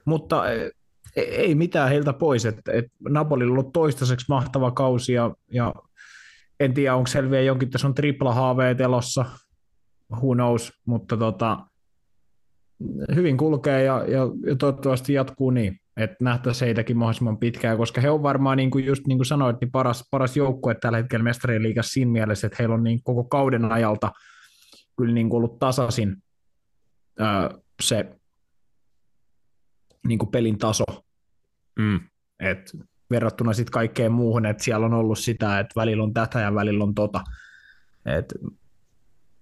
Mutta e, e, ei mitään heiltä pois. että et Napolilla on ollut toistaiseksi mahtava kausi ja, ja en tiedä, onko selviä jonkin, tässä on tripla HV telossa, who knows, mutta tota, hyvin kulkee ja, ja, ja toivottavasti jatkuu niin että nähtäisiin heitäkin mahdollisimman pitkään, koska he on varmaan, niin kuin just niin kuin sanoit, niin paras, paras joukkue tällä hetkellä mestarien liigassa siinä mielessä, että heillä on niin koko kauden ajalta kyllä niin kuin ollut tasaisin öö, se niin kuin pelin taso. Mm. Et verrattuna sitten kaikkeen muuhun, että siellä on ollut sitä, että välillä on tätä ja välillä on tota.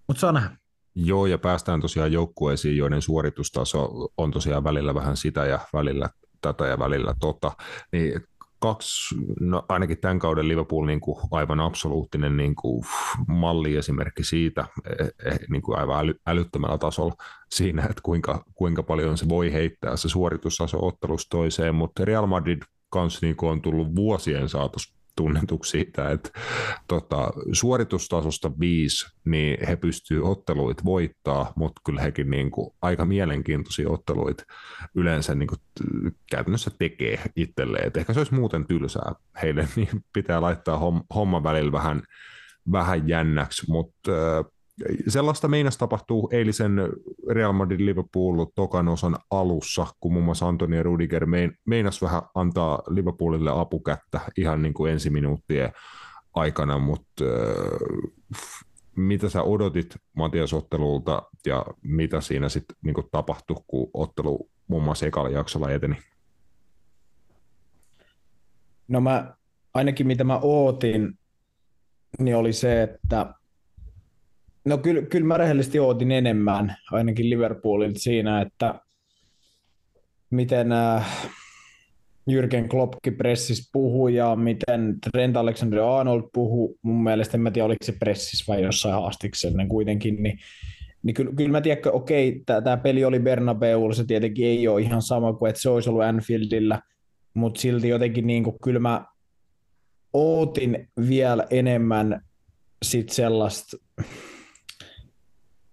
Mutta saa nähdä. Joo, ja päästään tosiaan joukkueisiin, joiden suoritustaso on tosiaan välillä vähän sitä ja välillä tätä ja välillä tota, niin kaksi, no ainakin tämän kauden Liverpool niin kuin aivan absoluuttinen niin kuin malliesimerkki siitä, eh, eh, niin kuin aivan äly, älyttömällä tasolla siinä, että kuinka, kuinka paljon se voi heittää se suoritustaso ottelusta toiseen, mutta Real Madrid kanssa niin on tullut vuosien saatossa tunnetuksi siitä, että tota, suoritustasosta viisi, niin he pystyvät otteluit voittaa, mutta kyllä hekin niin kuin, aika mielenkiintoisia otteluita yleensä niin kuin, käytännössä tekee itselleen. Et ehkä se olisi muuten tylsää heille, niin pitää laittaa homma välillä vähän, vähän jännäksi, mutta Sellaista meinas tapahtuu eilisen Real Madrid Liverpool tokan osan alussa, kun muun muassa Antoni ja Rudiger meinas vähän antaa Liverpoolille apukättä ihan niin kuin ensiminuuttien aikana, mutta äh, mitä sä odotit Matias ottelulta ja mitä siinä sitten niin tapahtui, kun ottelu muun muassa ekalla jaksolla eteni? No mä, ainakin mitä mä ootin, niin oli se, että No kyllä, kyllä mä rehellisesti ootin enemmän, ainakin Liverpoolilta siinä, että miten äh, Jürgen Kloppkin pressis puhuu ja miten Trent Alexander-Arnold puhuu. Mun mielestä en mä tiedä, oliko se pressis vai jossain haastiksella kuitenkin, niin niin kyllä, kyllä mä tiedän, okei, tämä peli oli Bernabeulla, se tietenkin ei ole ihan sama kuin että se olisi ollut Anfieldillä, mutta silti jotenkin niin kuin, kyllä mä ootin vielä enemmän sit sellaista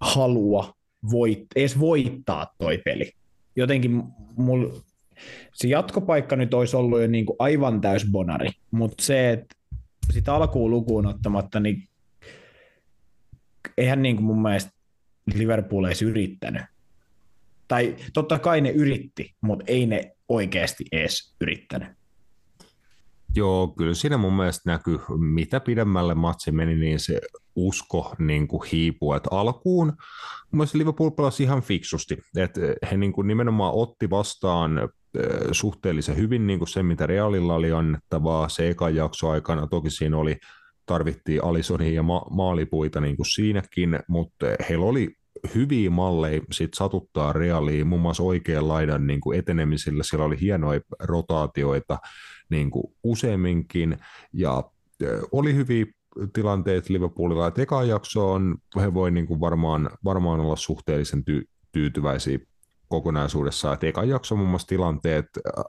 halua voit, edes voittaa toi peli. Jotenkin mul, se jatkopaikka nyt olisi ollut jo niin kuin aivan täys bonari, mutta se, että sitä alkuun lukuun ottamatta, niin eihän niin kuin mun mielestä Liverpool ei yrittänyt. Tai totta kai ne yritti, mutta ei ne oikeasti edes yrittänyt. Joo, kyllä siinä mun mielestä näkyy, mitä pidemmälle matsi meni, niin se usko niin kuin hiipuu. Et alkuun mun Liverpool pelasi ihan fiksusti. Et he niin kuin nimenomaan otti vastaan suhteellisen hyvin niin kuin se, mitä Realilla oli annettavaa se ekan jakso aikana. Toki siinä oli tarvittiin Alisonia ja ma- maalipuita niin kuin siinäkin, mutta heillä oli hyviä malleja sit satuttaa Realiin, muun muassa oikean laidan niin kuin etenemisillä, siellä oli hienoja rotaatioita niin kuin useamminkin, ja oli hyviä tilanteet Liverpoolilla, että eka on he voi niin kuin varmaan, varmaan olla suhteellisen ty- tyytyväisiä kokonaisuudessaan. Että eka jakso muun muassa tilanteet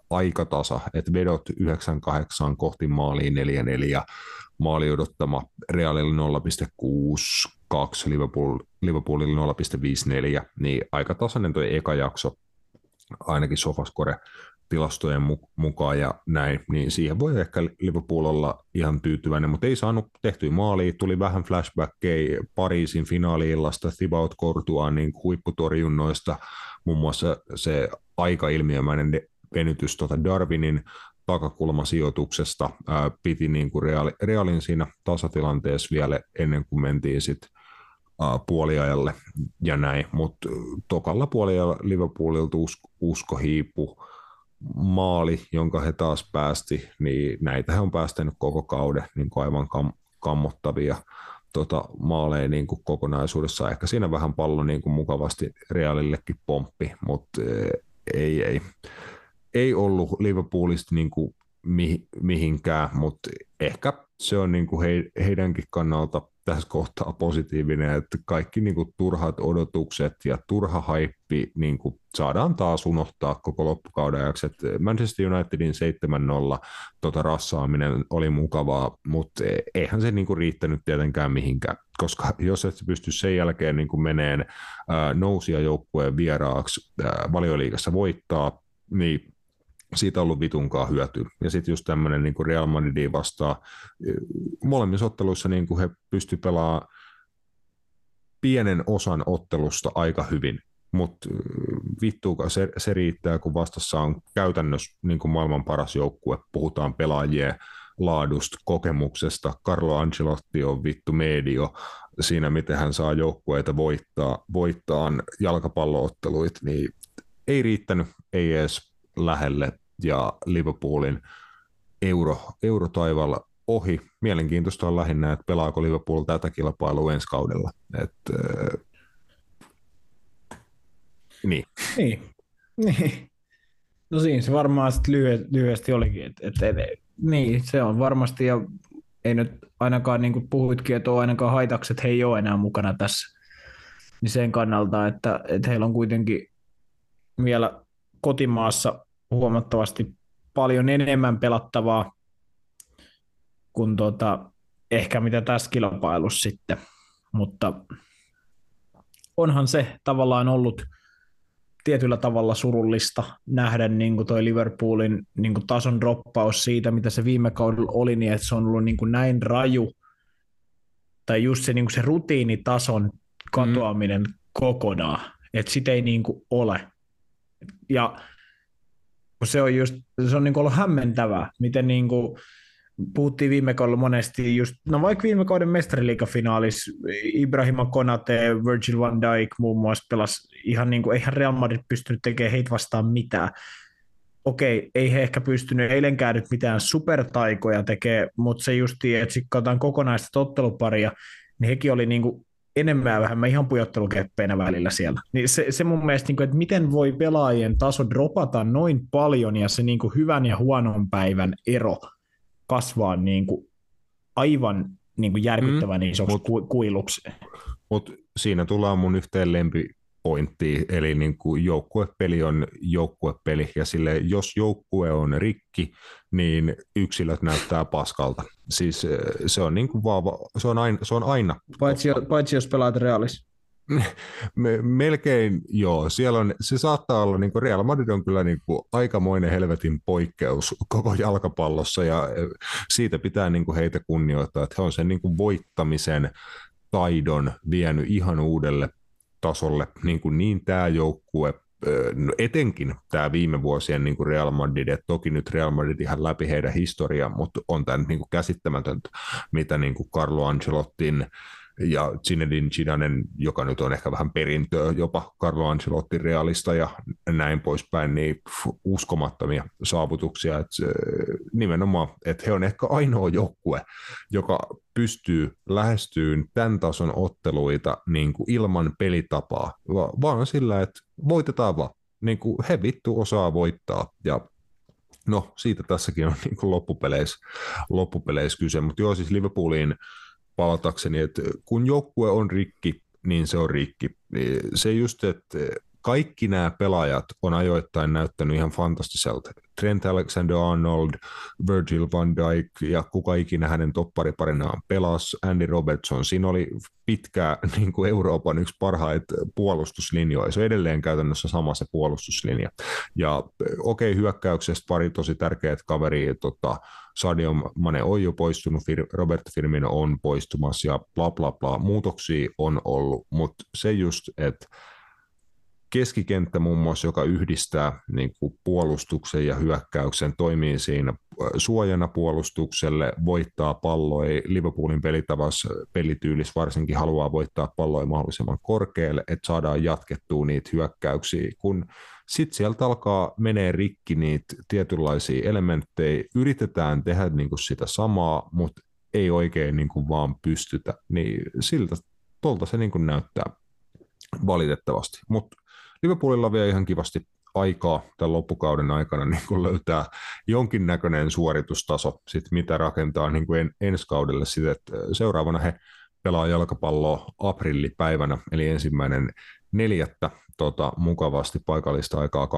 aikatasa, että vedot 98 kohti maaliin 4-4, maali odottama Realille 0,62, Liverpool, Liverpoolille 0,54, niin aika tasainen tuo eka jakso, ainakin Sofascore tilastojen mukaan ja näin, niin siihen voi ehkä Liverpool olla ihan tyytyväinen, mutta ei saanut tehtyä maalia, tuli vähän flashbackkei Pariisin finaaliillasta, Thibaut Courtois niin huipputorjunnoista, muun muassa se aika ilmiömäinen venytys tuota Darwinin takakulmasijoituksesta ää, piti niin kuin reaali, Realin siinä tasatilanteessa vielä ennen kuin mentiin sitten puoliajalle ja näin, mutta tokalla puoliajalla Liverpoolilta usko, usko hiipu maali, jonka he taas päästi, niin näitä he on päästänyt koko kauden niin kuin aivan kam, kammottavia tota, maaleja niin kuin kokonaisuudessa. Ehkä siinä vähän pallo niin kuin mukavasti Realillekin pomppi, mutta ei, ei ei ollut Liverpoolista niin kuin mihinkään, mutta ehkä se on niin kuin he, heidänkin kannalta tässä kohtaa positiivinen, että kaikki niin kuin turhat odotukset ja turha haippi niin kuin saadaan taas unohtaa koko loppukauden ajaksi. Että Manchester Unitedin 7-0 tota rassaaminen oli mukavaa, mutta eihän se niin kuin riittänyt tietenkään mihinkään, koska jos et pysty sen jälkeen niin kuin meneen nousia joukkueen vieraaksi ää, valioliigassa voittaa, niin siitä on ollut vitunkaan hyötyä. Ja sitten just tämmöinen niin Real Madridin vastaa molemmissa otteluissa niin he pysty pelaamaan pienen osan ottelusta aika hyvin, mutta vittuuka se, se riittää, kun vastassa on käytännössä niin maailman paras joukkue, puhutaan pelaajien laadusta, kokemuksesta. Carlo Ancelotti on vittu medio siinä, miten hän saa joukkueita voittaa, voittaa jalkapallootteluit, niin ei riittänyt, ei edes lähelle ja Liverpoolin euro, eurotaivalla ohi. Mielenkiintoista on lähinnä, että pelaako Liverpool tätä kilpailua ensi kaudella. Et, äh, niin. niin. Niin. No siinä se varmaan sitten lyhy- lyhyesti olikin. Et, et, et, niin, se on varmasti, ja ei nyt ainakaan, niin kuin puhuitkin, että on ainakaan haitaksi, että he ei ole enää mukana tässä. Niin sen kannalta, että, että heillä on kuitenkin vielä kotimaassa huomattavasti paljon enemmän pelattavaa kuin tuota, ehkä mitä tässä kilpailussa sitten. Mutta onhan se tavallaan ollut tietyllä tavalla surullista nähdä niin kuin toi Liverpoolin niin kuin tason droppaus siitä, mitä se viime kaudella oli, niin että se on ollut niin kuin näin raju, tai just se, niin kuin se rutiinitason katoaminen mm. kokonaan, että sitä ei niin kuin ole. Ja se on just, se on niin ollut hämmentävää, miten niin kuin, puhuttiin viime kaudella monesti just, no vaikka viime kauden mestariliigafinaalis Ibrahima Konate, Virgil van Dijk muun muassa pelas ihan niin kuin, eihän Real Madrid pystynyt tekemään heitä vastaan mitään. Okei, ei he ehkä pystynyt eilenkään nyt mitään supertaikoja tekemään, mutta se just, että sitten katsotaan kokonaista totteluparia, niin hekin oli niin kuin enemmän ja vähemmän ihan pujottelukeppeinä välillä siellä. Niin se, se mun mielestä, niin kuin, että miten voi pelaajien taso dropata noin paljon ja se niin kuin hyvän ja huonon päivän ero kasvaa niin kuin aivan niin kuin järkyttävän mm, isoksi mut, kuiluksi. Mutta siinä tullaan mun yhteen lempi pointtiin, eli niin kuin joukkuepeli on joukkuepeli, ja sille jos joukkue on rikki, niin yksilöt näyttää paskalta. Siis eh, se on, niin kuin vaan, se on aina. Se on aina. Paitsi, paitsi jos pelaat realis. Melkein joo. Siellä on, se saattaa olla, niin kuin Real Madrid on kyllä niin kuin aikamoinen helvetin poikkeus koko jalkapallossa ja eh, siitä pitää niin kuin heitä kunnioittaa, että he on sen niin kuin voittamisen taidon vienyt ihan uudelle tasolle, niin, kuin niin tämä joukkue, no etenkin tämä viime vuosien niin kuin Real Madrid, että toki nyt Real Madrid ihan läpi heidän historiaa, mutta on tämä nyt niin kuin käsittämätöntä, mitä niin kuin Carlo Ancelottin ja Zinedine Zidanen, joka nyt on ehkä vähän perintöä jopa Carlo Ancelotti realista ja näin poispäin, niin uskomattomia saavutuksia. Että nimenomaan, että he on ehkä ainoa joukkue, joka pystyy lähestyyn tämän tason otteluita niin kuin ilman pelitapaa, vaan sillä, että voitetaan vaan. Niin kuin he vittu osaa voittaa ja no siitä tässäkin on niin kuin loppupeleissä, loppupeleissä kyse, mutta joo siis Liverpooliin palatakseni, että kun joukkue on rikki, niin se on rikki. Se just, että kaikki nämä pelaajat on ajoittain näyttänyt ihan fantastiselta. Trent Alexander-Arnold, Virgil van Dijk ja kuka ikinä hänen toppariparinaan pelas, Andy Robertson. Siinä oli pitkä niin kuin Euroopan yksi parhaita puolustuslinjoja. Se on edelleen käytännössä sama se puolustuslinja. Ja okei, okay, hyökkäyksestä pari tosi tärkeät kaveri, tota, Sadio Mane on jo poistunut, Robert Firmino on poistumassa ja bla bla bla. Muutoksia on ollut, mutta se just, että keskikenttä muun muassa, joka yhdistää niin kuin puolustuksen ja hyökkäyksen, toimii siinä suojana puolustukselle, voittaa palloja, Liverpoolin pelitavassa pelityylis varsinkin haluaa voittaa palloja mahdollisimman korkealle, että saadaan jatkettua niitä hyökkäyksiä, kun sitten sieltä alkaa menee rikki niitä tietynlaisia elementtejä, yritetään tehdä niin kuin sitä samaa, mutta ei oikein niin kuin vaan pystytä, niin siltä tuolta se niin kuin näyttää valitettavasti, mutta Liverpoolilla vielä ihan kivasti aikaa tämän loppukauden aikana niin kuin löytää jonkinnäköinen suoritustaso, sit mitä rakentaa niin kuin en, ensi kaudelle. Sit, että seuraavana he pelaa jalkapalloa aprillipäivänä, eli ensimmäinen neljättä tota, mukavasti paikallista aikaa 12.30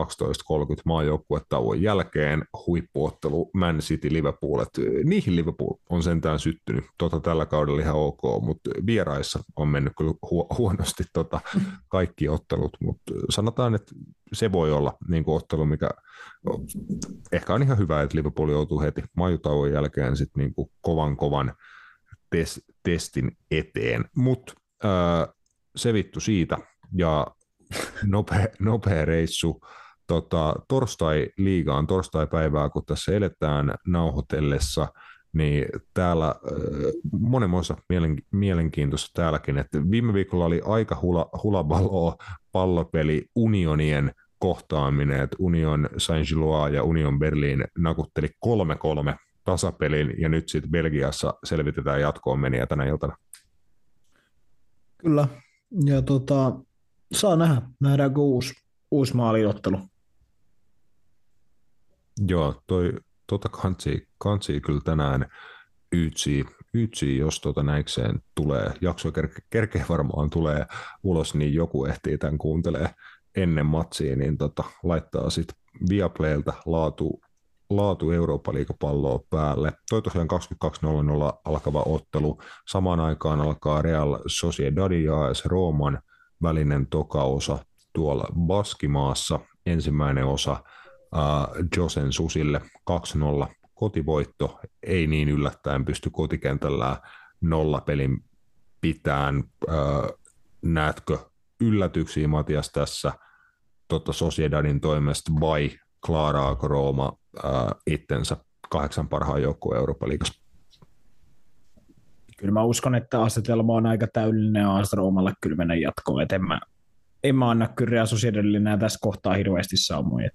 maajoukkuetauon jälkeen. Huippuottelu Man City Liverpool. Et, eh, niihin Liverpool on sentään syttynyt. Tota, tällä kaudella ihan ok, mutta vieraissa on mennyt kyllä hu- huonosti tota, kaikki ottelut, mutta sanotaan, että se voi olla niin kuin ottelu, mikä ehkä on ihan hyvä, että Liverpool joutuu heti maajutauon jälkeen sit niin kuin kovan kovan tes- testin eteen, mutta se vittu siitä, ja nopea, nopea reissu tota, torstai-liigaan, torstai-päivää, kun tässä eletään nauhoitellessa, niin täällä monenmoista mielen, mielenkiintoista täälläkin, että viime viikolla oli aika hula, hulabaloa pallopeli unionien kohtaaminen, että Union Saint-Gillois ja Union Berlin nakutteli 3-3 tasapelin, ja nyt sitten Belgiassa selvitetään jatkoon meniä tänä iltana. Kyllä, ja tota, saa nähdä, nähdäänkö uusi, uusi maaliottelu. Joo, toi, tota kansi, kansi kyllä tänään ytsi, ytsi jos tota näikseen tulee, jakso kerke, kerkeä varmaan tulee ulos, niin joku ehtii tämän kuuntelee ennen matsia, niin tota, laittaa sitten Viaplaylta laatu, laatu Eurooppa-liigapalloa päälle. Toi tosiaan 22.00 alkava ottelu. Samaan aikaan alkaa Real Sociedad ja AS Rooman välinen tokaosa tuolla Baskimaassa. Ensimmäinen osa äh, Josen Susille 2-0 kotivoitto. Ei niin yllättäen pysty kotikentällä nollapelin pitään. Äh, näetkö yllätyksiä Matias tässä tota Sociedadin toimesta vai klaaraako Rooma äh, itsensä kahdeksan parhaan joukkueen Euroopan liigassa? Kyllä mä uskon, että asetelma on aika täydellinen ja AS Roomalle kyllä mennä jatkoon. Et en, mä, en mä anna kyllä Real tässä kohtaa hirveästi saumoja.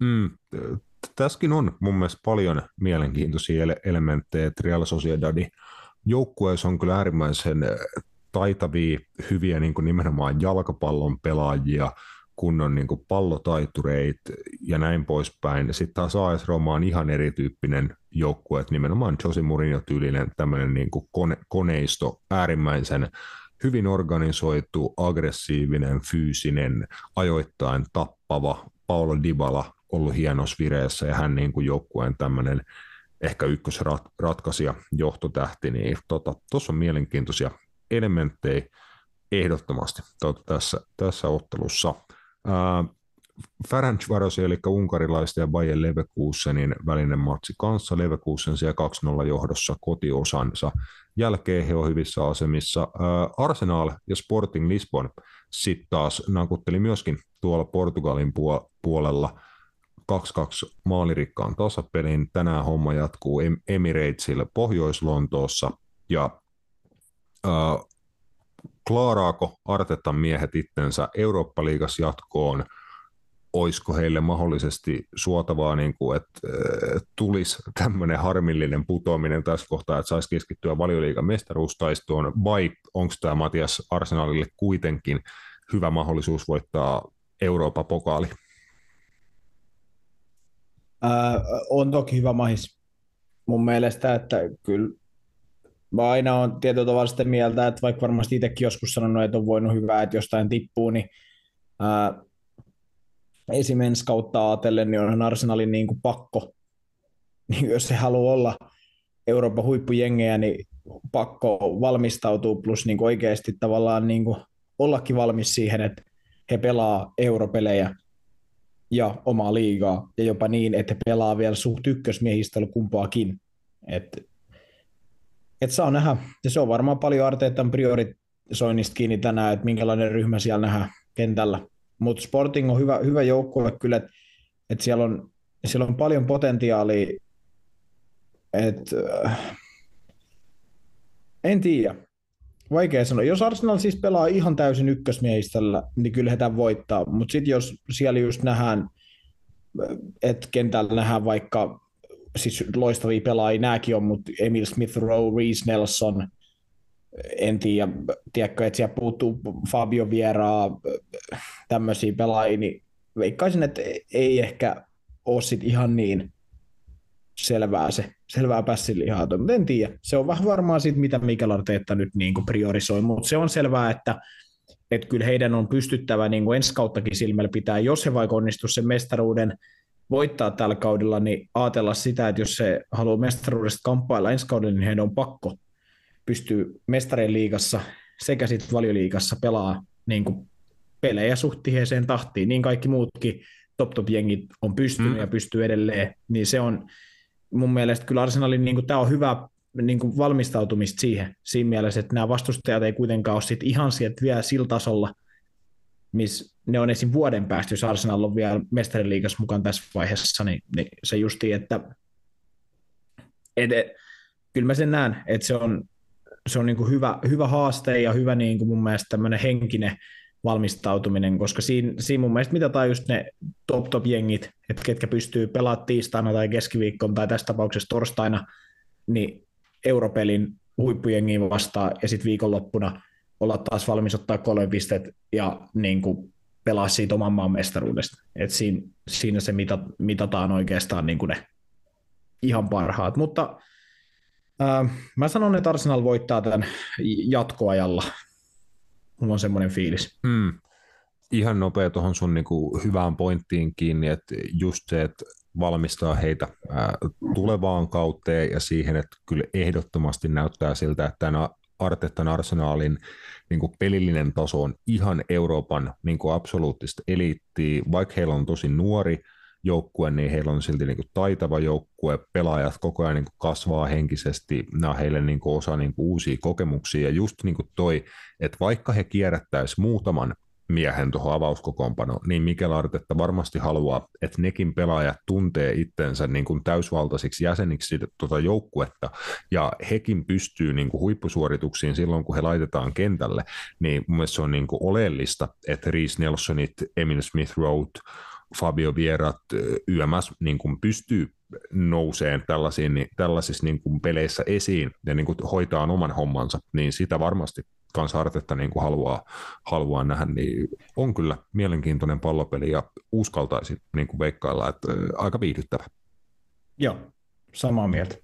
Mm, tässäkin on mun mielestä paljon mielenkiintoisia elementtejä, että Real Sociedadi joukkueessa on kyllä äärimmäisen taitavia, hyviä niin kuin nimenomaan jalkapallon pelaajia, kunnon niin kuin pallotaitureet ja näin poispäin. Sitten taas AS Roma on ihan erityyppinen joukkue, että nimenomaan Jose Mourinho-tyylinen tämmöinen niin kuin kone, koneisto, äärimmäisen hyvin organisoitu, aggressiivinen, fyysinen, ajoittain tappava. Paolo Dybala ollut hienossa vireessä ja hän niin kuin joukkueen tämmöinen ehkä ykkösratkaisija, johtotähti, niin tuossa tota, on mielenkiintoisia elementtejä ehdottomasti tuota, tässä, tässä ottelussa. Ferencvarosi, eli unkarilaisten ja Bayern Leverkusenin välinen matsi kanssa. Leverkusen siellä 2-0 johdossa kotiosansa. Jälkeen he on hyvissä asemissa. Arsenal ja Sporting Lisbon sitten taas nakutteli myöskin tuolla Portugalin puolella 2-2 maalirikkaan tasapelin. Tänään homma jatkuu Emiratesille Pohjois-Lontoossa ja äh, klaaraako Artetan miehet itsensä Eurooppa-liigas jatkoon – olisiko heille mahdollisesti suotavaa, niin kuin, että tulisi tämmöinen harmillinen putoaminen tässä kohtaa, että saisi keskittyä valioliigan mestaruustaistoon, vai onko tämä Matias Arsenalille kuitenkin hyvä mahdollisuus voittaa Euroopan pokaali? Äh, on toki hyvä mahis mun mielestä, että kyllä mä aina on tietyllä tavalla sitä mieltä, että vaikka varmasti itsekin joskus sanonut, että on voinut hyvää, että jostain tippuu, niin ää, esimerkiksi kautta ajatellen, niin onhan Arsenalin niin kuin pakko, niin jos se haluaa olla Euroopan huippujengejä, niin pakko valmistautua plus niin kuin oikeasti tavallaan niin kuin ollakin valmis siihen, että he pelaa europelejä ja omaa liigaa, ja jopa niin, että he pelaa vielä suht ykkösmiehistä kumpaakin. Et, et saa nähdä, ja se on varmaan paljon Arteetan priorisoinnista kiinni tänään, että minkälainen ryhmä siellä nähdään kentällä. Mutta Sporting on hyvä, hyvä joukkue kyllä, että et siellä, on, siellä on paljon potentiaalia. Et, äh, en tiedä. Vaikea sanoa. Jos Arsenal siis pelaa ihan täysin ykkösmiehistöllä, niin kyllä he voittaa. Mutta sitten jos siellä just nähdään, että kentällä nähdään vaikka siis loistavia pelaajia, nämäkin on, mutta Emil Smith Rowe, Reese Nelson, en tiedä, tiedätkö, että siellä puuttuu Fabio Vieraa, tämmöisiä pelaajia, niin veikkaisin, että ei ehkä ole sit ihan niin selvää se, selvää pässilihaa, mutta en tiedä. Se on vähän varmaan siitä, mitä Mikel Arteetta nyt niin priorisoi, mutta se on selvää, että, että kyllä heidän on pystyttävä niin ensi kauttakin silmällä pitää, jos he vaikka onnistuu sen mestaruuden voittaa tällä kaudella, niin ajatella sitä, että jos se haluaa mestaruudesta kamppailla ensi kaudella, niin heidän on pakko pystyy mestarien liigassa sekä sitten valioliigassa pelaa niin kuin pelejä suht tiheeseen tahtiin, niin kaikki muutkin top top jengit on pystynyt mm. ja pystyy edelleen, niin se on mun mielestä kyllä Arsenalin, niin tämä on hyvä niin kuin valmistautumista siihen, siinä mielessä, että nämä vastustajat ei kuitenkaan ole sit ihan sieltä vielä sillä tasolla, missä ne on esim. vuoden päästä, jos Arsenal on vielä mestariliigassa mukaan tässä vaiheessa, niin, niin se justi, että et, kyllä mä sen näen, että se on se on niin kuin hyvä, hyvä haaste ja hyvä niin kuin mun mielestä tämmöinen henkinen valmistautuminen, koska siinä, siinä mun mielestä mitataan just ne top-top-jengit, että ketkä pystyy pelaamaan tiistaina tai keskiviikkona tai tässä tapauksessa torstaina, niin europelin huippujengiin vastaan ja sitten viikonloppuna olla taas valmis ottaa kolme pistet ja niin kuin pelaa siitä oman maan mestaruudesta. Et siinä, siinä se mitat, mitataan oikeastaan niin kuin ne ihan parhaat. Mutta Äh, mä sanon, että Arsenal voittaa tämän jatkoajalla. Mulla on semmoinen fiilis. Mm. Ihan nopea tuohon sun niinku hyvään pointtiin kiinni, että just se, että valmistaa heitä ää, tulevaan kauteen ja siihen, että kyllä ehdottomasti näyttää siltä, että tämän Artetan arsenaalin niin kuin pelillinen taso on ihan Euroopan niin kuin absoluuttista eliittiä, vaikka heillä on tosi nuori joukkue, niin heillä on silti niin kuin taitava joukkue, pelaajat koko ajan niin kuin kasvaa henkisesti, nämä on heille niin kuin osa niin kuin uusia kokemuksia, ja just niin kuin toi, että vaikka he kierrättäisi muutaman miehen tuohon avauskokoonpanoon, niin Mikel Artetta varmasti haluaa, että nekin pelaajat tuntee itsensä niin kuin täysvaltaisiksi jäseniksi tuota joukkuetta, ja hekin pystyy niin kuin huippusuorituksiin silloin, kun he laitetaan kentälle, niin mun mielestä se on niin kuin oleellista, että Reese Nelsonit, Emil Smith Rowe, Fabio Vierat YMS niin kuin pystyy nousee tällaisiin, niin, tällaisissa niin kuin peleissä esiin ja niin kuin hoitaa oman hommansa, niin sitä varmasti kans Artetta niin kuin haluaa, haluaa nähdä, niin on kyllä mielenkiintoinen pallopeli ja uskaltaisi niin kuin veikkailla, että aika viihdyttävä. Joo, samaa mieltä.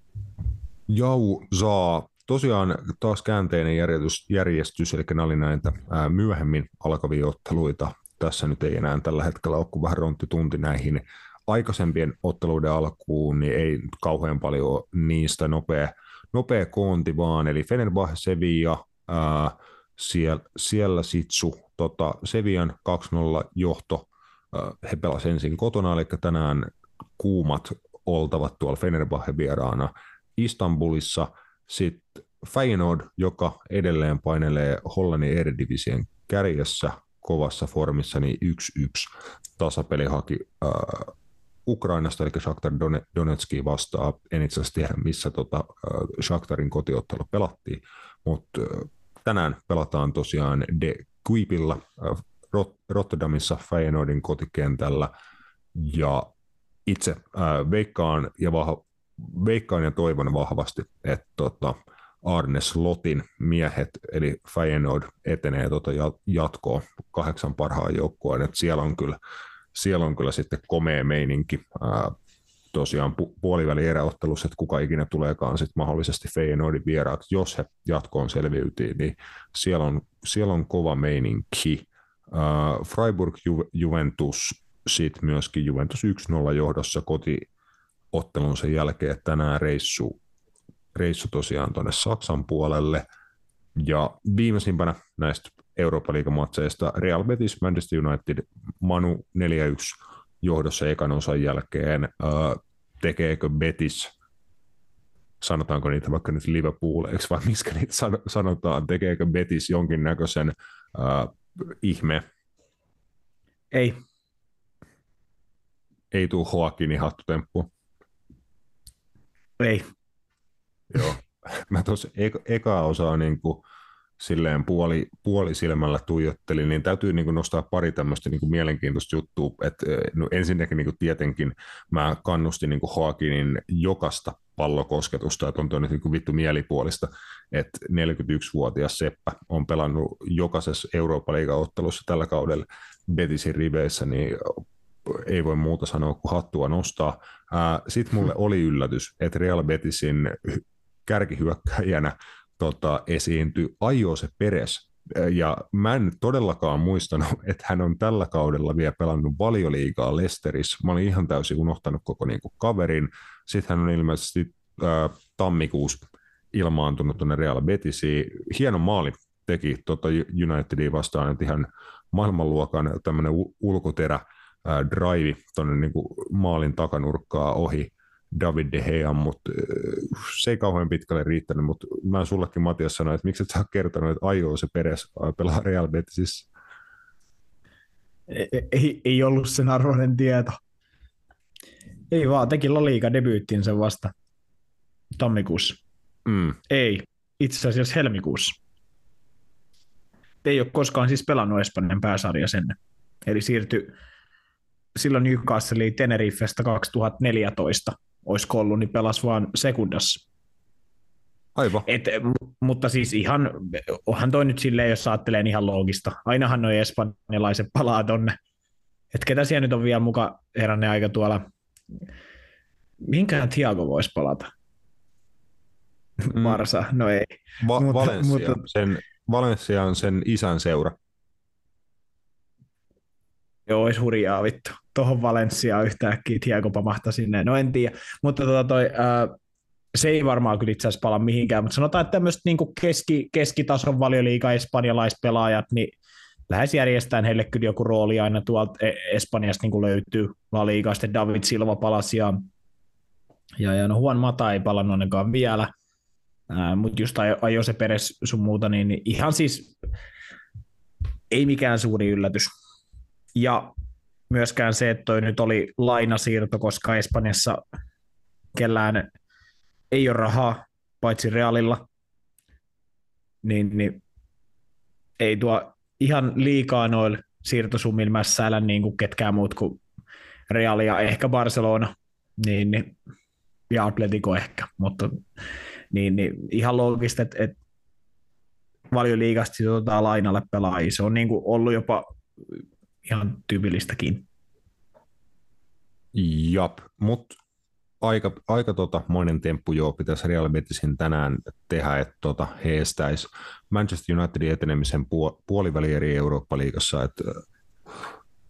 Jau saa tosiaan taas käänteinen järjestys, järjestys eli nämä oli näitä ää, myöhemmin alkavia otteluita. Tässä nyt ei enää tällä hetkellä ole kuin vähän rontti tunti näihin aikaisempien otteluiden alkuun, niin ei kauhean paljon niistä nopea, nopea koonti vaan, eli Fenerbahce Sevilla, ää, siellä, siellä Sitsu, tota, Sevian 2-0 johto, ää, he pelasivat ensin kotona, eli tänään kuumat oltavat tuolla Fenerbahce vieraana Istanbulissa, sitten Feyenoord, joka edelleen painelee Hollannin Eredivisien kärjessä kovassa formissa, niin 1-1 tasapeli haki äh, Ukrainasta, eli Shakhtar Donetski vastaa. En itse asiassa tiedä, missä tota, äh, Shakhtarin kotiottelu pelattiin, mutta äh, tänään pelataan tosiaan De Kuipilla äh, Rot- Rotterdamissa Feyenoordin kotikentällä, ja itse äh, veikkaan ja vah- veikkaan ja toivon vahvasti, että tota, Arne Slotin miehet, eli Feyenoord etenee tota jatkoon kahdeksan parhaan joukkueen, että siellä on kyllä, siellä on kyllä sitten komea meininki. Ää, tosiaan pu- puoliväli eräottelussa, että kuka ikinä tuleekaan sitten mahdollisesti Feyenoordin vieraat, jos he jatkoon selviytyy, niin siellä on, siellä on kova meininki. Uh, Freiburg Ju- Juventus, sitten myöskin Juventus 1-0 johdossa koti, ottelun sen jälkeen tänään reissu, reissu tosiaan tuonne Saksan puolelle. Ja viimeisimpänä näistä Eurooppa-liigamatseista Real Betis, Manchester United, Manu 4-1 johdossa ekan osan jälkeen. Tekeekö Betis, sanotaanko niitä vaikka nyt Liverpooleiksi vai miskä niitä sanotaan, tekeekö Betis jonkinnäköisen äh, ihme? Ei. Ei tule Joaquinin hattutemppu. Ei. Joo. Mä tuossa eka, eka osaa niin kuin, silleen puoli, puoli silmällä tuijottelin, niin täytyy niin kuin nostaa pari tämmöistä niin kuin mielenkiintoista juttua. että no ensinnäkin niin kuin tietenkin mä kannustin niin Joaquinin jokasta pallokosketusta, että on tuo nyt niin vittu mielipuolista, että 41-vuotias Seppä on pelannut jokaisessa Euroopan ottelussa tällä kaudella Betisin riveissä, niin ei voi muuta sanoa kuin hattua nostaa. Sitten mulle oli yllätys, että Real Betisin kärkihyökkäjänä tota, esiintyi se Peres. Ja mä en todellakaan muistanut, että hän on tällä kaudella vielä pelannut valioliigaa Lesterissä. Mä olin ihan täysin unohtanut koko niin kuin, kaverin. Sitten hän on ilmeisesti ää, tammikuussa ilmaantunut tuonne Real Betisiin. Hieno maali teki tota Unitediin vastaan, että ihan maailmanluokan tämmöinen ulkoterä ää, drive tuonne niin maalin takanurkkaa ohi David De Gea, mutta se ei kauhean pitkälle riittänyt, mutta mä sullekin Matias sanoin, että miksi et sä kertonut, että aioo se Peres pelaa Real Betisissä? Ei, ei, ei ollut sen arvoinen tieto. Ei vaan, teki La Liga debyyttiin sen vasta tammikuussa. Mm. Ei, itse asiassa helmikuussa. Ei ole koskaan siis pelannut Espanjan pääsarja sen. Eli siirtyi silloin Newcastleiin Tenerifestä 2014, olisiko ollut, niin pelasi vaan sekundassa. Aivan. Et, mutta siis ihan, onhan toi nyt silleen, jos ajattelee niin ihan loogista. Ainahan noin espanjalaiset palaa tonne. Et ketä siellä nyt on vielä muka heränne aika tuolla. Mihinkään Thiago voisi palata? Mm. Marsa, no ei. Va- mutta, Valencia, mutta... sen, Valencia on sen isän seura. Joo, olisi hurjaa vittu. Tuohon Valenciaan yhtäkkiä Thiago pamahtaa sinne. No en tiedä, mutta tota toi, ää, se ei varmaan kyllä itse asiassa pala mihinkään, mutta sanotaan, että tämmöiset niin keski, keskitason valioliiga espanjalaispelaajat, niin lähes järjestään heille kyllä joku rooli aina tuolta e- Espanjasta niin löytyy La Liigasta. David Silva palasi ja, ja, ja no Juan Mata ei palannut ainakaan vielä, mutta just ajo se peres sun muuta, niin ihan siis ei mikään suuri yllätys. Ja myöskään se, että toi nyt oli lainasiirto, koska Espanjassa kellään ei ole rahaa, paitsi Realilla, niin, niin ei tuo ihan liikaa noilla siirtosummilla mässäillä niin kuin ketkään muut kuin Real ja ehkä Barcelona. niin, niin, ja Atletico ehkä, mutta niin, niin ihan loogista, että, että valioliigasta otetaan lainalle pelaajia. Se on niin kuin ollut jopa ihan tyypillistäkin. Jap, mutta aika, aika tota, monen temppu joo pitäisi Real Betisin tänään tehdä, että tota, he estäisi Manchester Unitedin etenemisen puol- puolivälieri Eurooppa-liigassa. Että,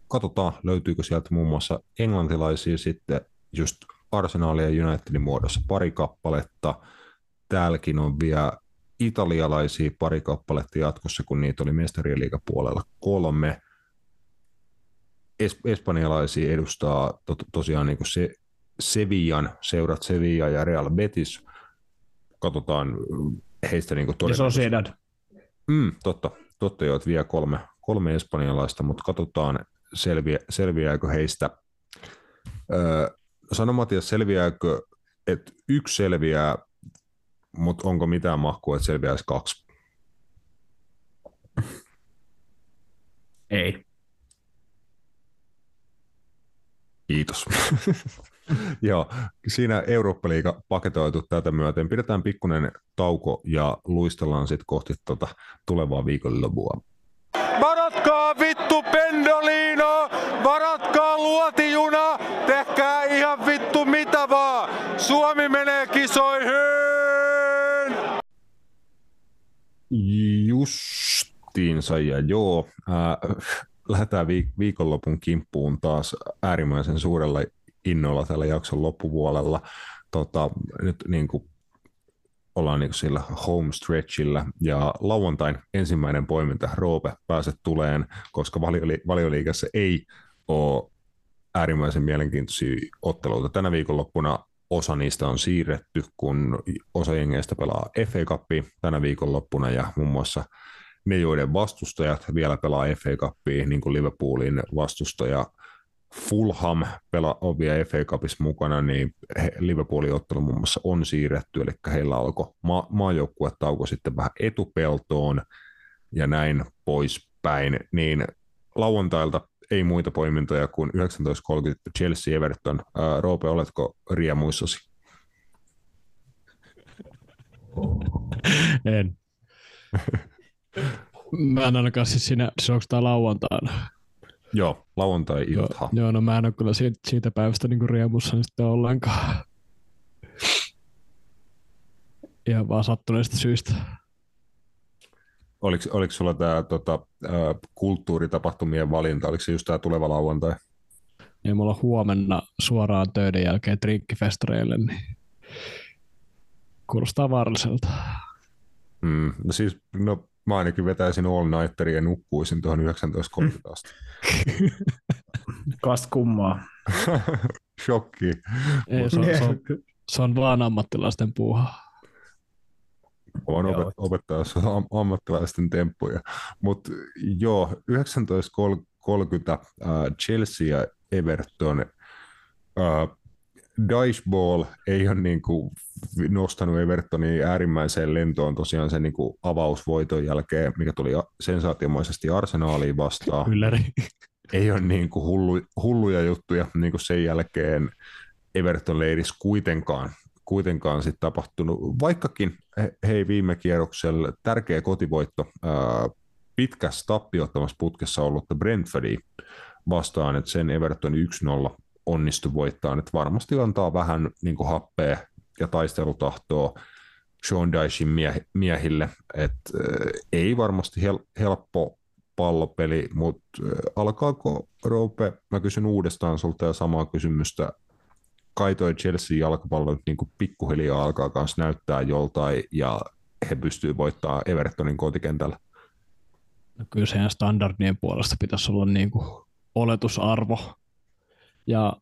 katsotaan, löytyykö sieltä muun muassa englantilaisia sitten just Arsenalia ja Unitedin muodossa pari kappaletta. Täälläkin on vielä italialaisia pari kappaletta jatkossa, kun niitä oli mestarien puolella kolme. Es- espanjalaisia edustaa to- tosiaan niin kuin se Sevillan, seurat Sevilla ja Real Betis. Katsotaan heistä niin kuin todennäköisesti. Mm, totta, totta jo, että vielä kolme, kolme espanjalaista, mutta katsotaan selviä, selviääkö heistä. Öö, sano Matias, selviääkö, että yksi selviää, mutta onko mitään mahkua, että selviäisi kaksi? Ei. Kiitos. Joo, siinä Eurooppa-liiga paketoitu tätä myöten. Pidetään pikkuinen tauko ja luistellaan sitten kohti tuota tulevaa viikonlopua. Varatkaa vittu pendolino, varatkaa luotijuna, tehkää ihan vittu mitä vaan. Suomi menee kisoihin! Justiinsa ja joo, äh, lähdetään viikonlopun kimppuun taas äärimmäisen suurella innolla tällä jakson loppupuolella. Tota, nyt niin kuin ollaan niin sillä home stretchillä ja lauantain ensimmäinen poiminta Roope pääset tuleen, koska valioli- valioliikassa ei ole äärimmäisen mielenkiintoisia otteluita. Tänä viikonloppuna osa niistä on siirretty, kun osa jengeistä pelaa FA Cupia tänä viikonloppuna ja muun muassa ne, joiden vastustajat vielä pelaa FA Cupia, niin kuin Liverpoolin vastustaja Fulham pela on vielä FA Cupissa mukana, niin Liverpoolin ottelu muun muassa on siirretty, eli heillä alkoi ma- maajoukkuetauko sitten vähän etupeltoon ja näin poispäin, niin lauantailta ei muita poimintoja kuin 19.30 Chelsea Everton. Ää, Roope, oletko riemuissasi? En. Mä en ainakaan siis siinä, siis onko tämä lauantaina? Joo, lauantai-ilta. Joo, joo, no mä en ole kyllä siitä, siitä päivästä niin riemussa sitten ollenkaan. Ihan vaan sattuneista syistä. Oliko, oliko sulla tämä tota, kulttuuritapahtumien valinta, oliko se just tämä tuleva lauantai? Ei mulla huomenna suoraan töiden jälkeen trinkifestareille, niin kuulostaa vaaralliselta. Mm, no siis, no Mä ainakin vetäisin all nighteria ja nukkuisin tuohon 19.30 asti. Kas kummaa. Shokki. Ei, se, on, se, on, se on vaan ammattilaisten puuha. Voin opet- opettaa am- ammattilaisten temppuja. Mutta joo, 19.30 äh, Chelsea ja Everton. Äh, Ball ei ole niin kuin nostanut Evertonin äärimmäiseen lentoon tosiaan sen niin kuin avausvoiton jälkeen, mikä tuli sensaatiomaisesti Arsenaaliin vastaan. Ylläri. Ei ole niin kuin hullu, hulluja juttuja niin kuin sen jälkeen Everton leiris kuitenkaan, kuitenkaan sit tapahtunut, vaikkakin hei viime kierroksella tärkeä kotivoitto ää, pitkässä tappiottamassa putkessa ollutta Brentfordia vastaan, että sen Everton 1-0 onnistu voittaa, että varmasti antaa vähän niin kuin happea ja taistelutahtoa Sean Dychin mie- miehille, että äh, ei varmasti hel- helppo pallopeli, mutta äh, alkaako Roope, mä kysyn uudestaan sulta ja samaa kysymystä, kai toi Chelsea jalkapallo nyt niin pikkuhiljaa alkaa myös näyttää joltain ja he pystyy voittamaan Evertonin kotikentällä? No kyllä sen standardien puolesta pitäisi olla niin kuin oletusarvo, ja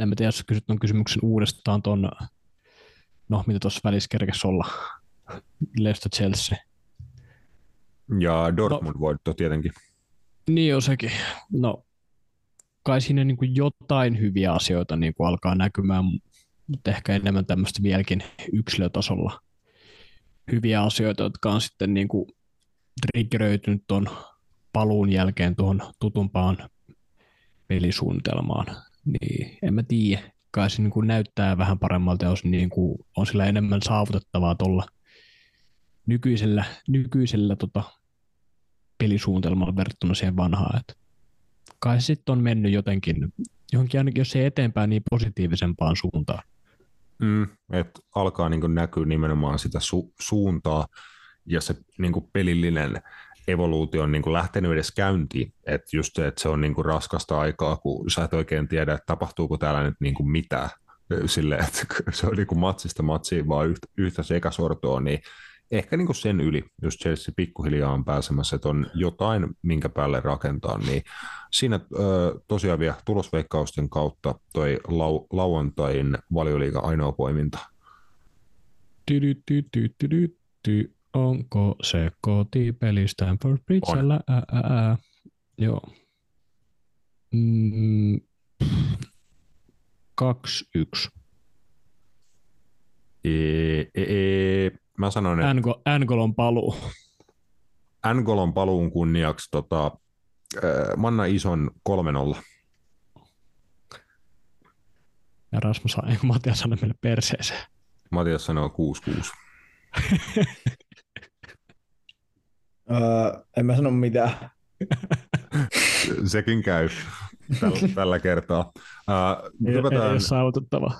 en mä tiedä, jos kysyt tuon kysymyksen uudestaan tuon, no mitä tuossa välissä kerkesi olla, Leicester Chelsea. Ja Dortmund no, voitto tietenkin. Niin on sekin. No, kai siinä niin kuin jotain hyviä asioita niin kuin alkaa näkymään, mutta ehkä enemmän tämmöistä vieläkin yksilötasolla hyviä asioita, jotka on sitten niin kuin triggeröitynyt tuon paluun jälkeen tuohon tutumpaan pelisuunnitelmaan. Niin, en mä tiedä. Kai se niin kuin näyttää vähän paremmalta ja on, niin kuin, on sillä enemmän saavutettavaa tuolla nykyisellä, nykyisellä tota, pelisuunnitelmalla verrattuna siihen vanhaan. Et kai se sitten on mennyt jotenkin, johonkin ainakin jos ei eteenpäin, niin positiivisempaan suuntaan. Mm, että alkaa niin näkyä nimenomaan sitä su- suuntaa ja se niin pelillinen evoluutio on niin kuin lähtenyt edes käyntiin. Että just että se on niin kuin raskasta aikaa, kun sä et oikein tiedä, että tapahtuuko täällä nyt niin kuin mitään. Silleen, että se on niin kuin matsista matsiin vaan yhtä, yhtä sekasortoa, niin ehkä niin kuin sen yli, jos Chelsea pikkuhiljaa on pääsemässä, että on jotain, minkä päälle rakentaa, niin siinä tosiaan vielä tulosveikkausten kautta toi lau, lauantain valioliiga ainoa poiminta. Onko se kotipeli Stanford Bridgellä? Ää, ää, ää. Joo. Mm, 2-1. E, e, e, mä sanon, että... Angol, Angolon paluu. Angolon paluun kunniaksi tota, Manna Ison 3-0. Ja Rasmus, Matias sanoi meille perseeseen. Matias sanoo 6-6. öö, en mä sano mitään. Sekin käy tällä, tällä kertaa. Uh, hypätään, ei, ei saavutettava.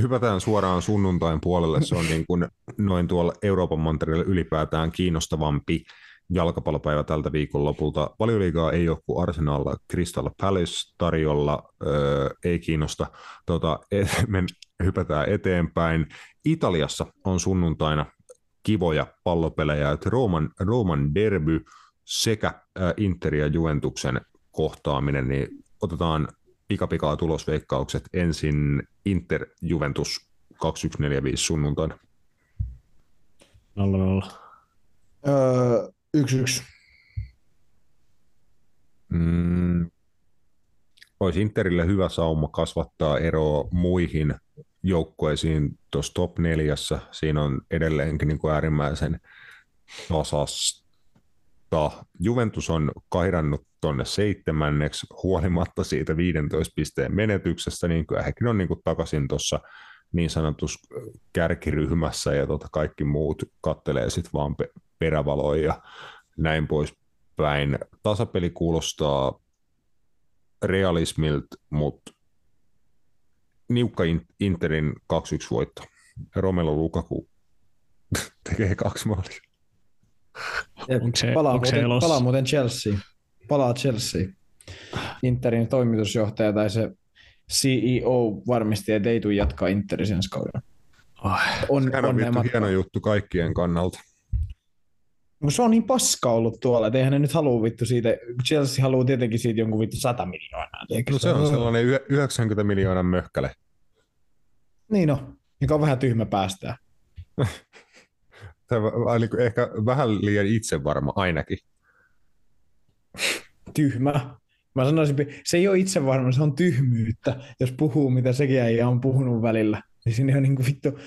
Hypätään suoraan sunnuntain puolelle. Se on niin kuin noin tuolla Euroopan mantereella ylipäätään kiinnostavampi jalkapallopäivä tältä viikonlopulta. Valioliigaa ei ole kuin Arsenal Crystal Palace tarjolla, öö, ei kiinnosta. Tota, et, me hypätään eteenpäin. Italiassa on sunnuntaina kivoja pallopelejä, että Rooman, Rooman derby sekä äh, Inter ja Juventuksen kohtaaminen, niin otetaan pikapikaa tulosveikkaukset ensin Inter Juventus 2145 sunnuntaina. 0-0. Öö, 1-1. Mm, olisi Interille hyvä sauma kasvattaa eroa muihin joukkueisiin tuossa top neljässä. Siinä on edelleenkin niin kuin äärimmäisen tasasta. Juventus on kairannut tuonne seitsemänneksi huolimatta siitä 15 pisteen menetyksestä, niin kuin hekin on niin kuin takaisin tuossa niin sanotus kärkiryhmässä ja tota kaikki muut kattelee sitten vaan perävaloja ja näin poispäin. Tasapeli kuulostaa realismilta, mutta niukka Interin 2-1 voitto. Romelu Lukaku tekee kaksi maalia. Onko se, palaa, onko muuten, se palaa muuten Chelsea. Palaa Chelsea. Interin toimitusjohtaja tai se CEO varmisti, että ei tule jatkaa Interin ensi kaudella. On, Sehän on vittu hieno juttu kaikkien kannalta. No se on niin paska ollut tuolla, että eihän ne nyt halua vittu siitä, Chelsea haluaa tietenkin siitä jonkun vittu 100 miljoonaa. No se on sellainen 90 miljoonan möhkäle. Niin no, mikä on vähän tyhmä päästää. Niinku ehkä vähän liian itsevarma ainakin. Tyhmä. Mä sanoisin, se ei ole itsevarma, se on tyhmyyttä, jos puhuu mitä sekin ei on puhunut välillä. Niin siinä on niin kuin vittu,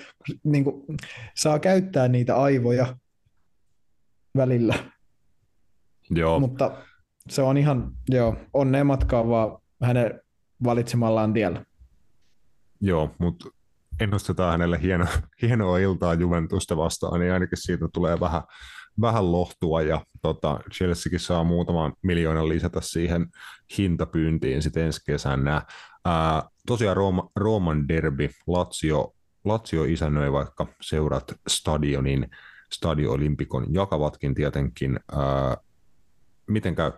niin kuin, saa käyttää niitä aivoja välillä. Joo. Mutta se on ihan, joo, onnea matkaa vaan hänen valitsemallaan tiellä. Joo, mutta ennustetaan hänelle hieno, hienoa iltaa Juventusta vastaan, niin ainakin siitä tulee vähän, vähän lohtua ja tota, Chelseakin saa muutaman miljoonan lisätä siihen hintapyyntiin sitten ensi kesänä. Ää, tosiaan Rooma, Rooman derby, Lazio, Lazio isännöi vaikka seurat stadionin, Stadio Olympikon jakavatkin tietenkin. Ää, miten käy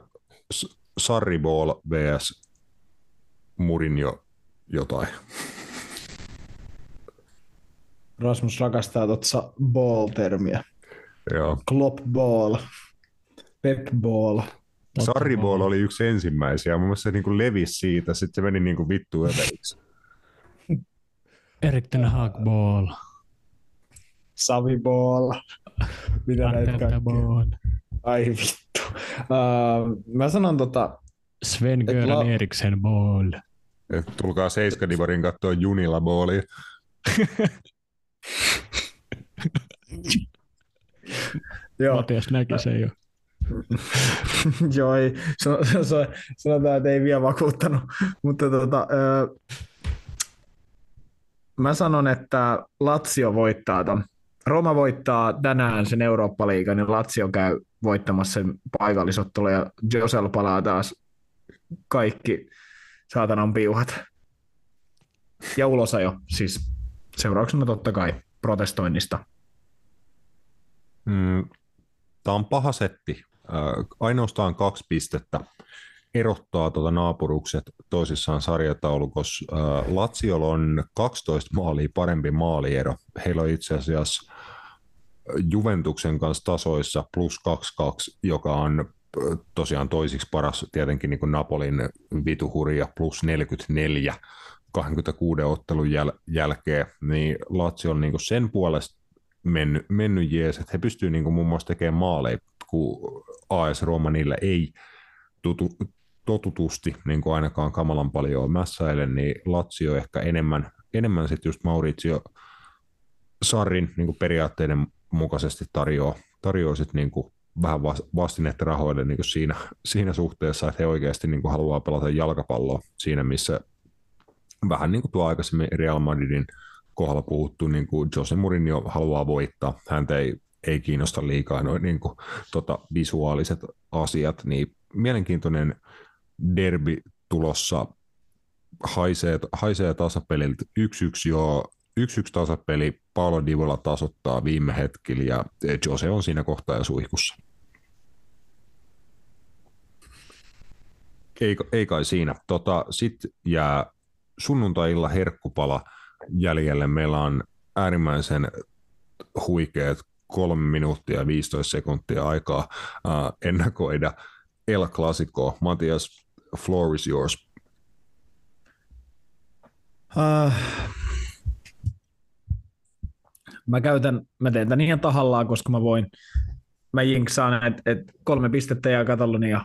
Sarriball vs. Murinjo jotain? Rasmus rakastaa tuota ball-termiä. Joo. Klopp ball. Pep ball. Sarriball oli yksi ensimmäisiä. Mun mielestä se niin levisi siitä, sitten se meni niin kuin vittu överiksi. Erik Ten Hag ball. Savi ball. Mitä näitä kaikkea? Ai vittu. Uh, mä sanon tota... Sven Göran la... Eriksen ball. Et tulkaa Seiskadivarin katsoa Junila ballia. Joo. Matias näki sen jo. Joo, ei, sanotaan, että ei vielä vakuuttanut, mutta tota, mä sanon, että Lazio voittaa ton. Roma voittaa tänään sen Eurooppa-liigan, niin Lazio käy voittamassa sen paikallisottelu ja Josel palaa taas kaikki saatanan piuhat. Ja ulosajo, siis seurauksena totta kai protestoinnista. Mm, Tämä on paha setti. Ainoastaan kaksi pistettä erottaa tuota naapurukset toisissaan sarjataulukossa. Laziolla on 12 maalia parempi maaliero. Heillä on itse asiassa Juventuksen kanssa tasoissa plus 2-2, joka on tosiaan toisiksi paras tietenkin niin kuin Napolin vituhuria plus 44 26 ottelun jäl- jälkeen, niin Lazio on niin kuin sen puolesta mennyt, mennyt jees, että he pystyvät niin kuin muun muassa tekemään maaleja, kun AS Roma niillä ei tutu, totutusti niin kuin ainakaan kamalan paljon mässäile, niin Lazio ehkä enemmän, enemmän sitten just Maurizio Sarrin niin kuin periaatteiden mukaisesti tarjoaa, tarjoaa sit niin kuin vähän vastinetta rahoille niin kuin siinä, siinä suhteessa, että he oikeasti niin kuin haluaa pelata jalkapalloa siinä, missä vähän niin kuin tuo aikaisemmin Real Madridin kohdalla puhuttu, niin kuin Jose Mourinho haluaa voittaa. Häntä ei, ei kiinnosta liikaa noin niin kuin, tota, visuaaliset asiat, niin mielenkiintoinen derby tulossa haisee, haisee tasapeliltä 1-1 jo 1-1 tasapeli, Paolo Divola tasoittaa viime hetkellä ja Jose on siinä kohtaa jo suihkussa. Ei, ei kai siinä. Tota, Sitten jää sunnuntailla herkkupala jäljelle. Meillä on äärimmäisen huikeat kolme minuuttia ja 15 sekuntia aikaa uh, ennakoida El Clasico. Matias, floor is yours. Uh, mä käytän, mä teen tämän ihan tahallaan, koska mä voin, mä jinksaan, että et kolme pistettä ja Katalonia.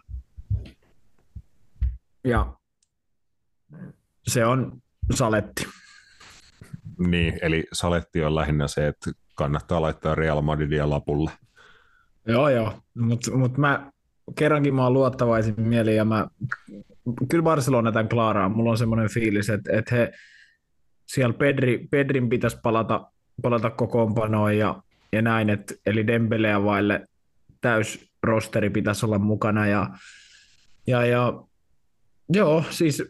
Ja se on saletti. Niin, eli saletti on lähinnä se, että kannattaa laittaa Real Madridia lapulle. Joo, joo, mutta mut mä kerrankin mä oon luottavaisin mieli ja mä, kyllä Barcelona tämän klaaraa. Mulla on semmoinen fiilis, että, että he, siellä Pedri, Pedrin pitäisi palata, palata kokoonpanoon ja, ja näin, että, eli Dembeleä vaille täys rosteri pitäisi olla mukana ja, ja, ja Joo, siis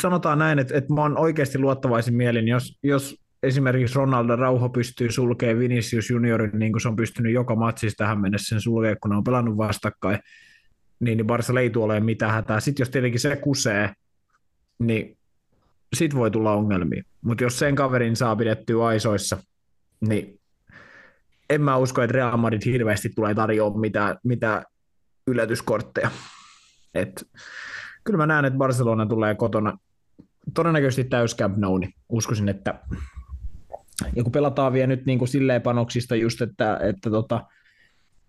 sanotaan näin, että, että mä oon oikeasti luottavaisin mielin, jos, jos esimerkiksi Ronaldo Rauho pystyy sulkemaan Vinicius Juniorin, niin kuin se on pystynyt joka matsissa tähän mennessä sen sulkemaan, kun ne on pelannut vastakkain, niin, niin Barca ei tule olemaan mitään hätää. Sitten jos tietenkin se kusee, niin sit voi tulla ongelmia. Mutta jos sen kaverin saa pidettyä aisoissa, niin en mä usko, että Real Madrid hirveästi tulee tarjoamaan mitään, mitään yllätyskortteja. Et, kyllä mä näen, että Barcelona tulee kotona todennäköisesti täys Camp Nou, niin uskoisin, että ja kun pelataan vielä nyt niin kuin silleen panoksista just, että, että tota,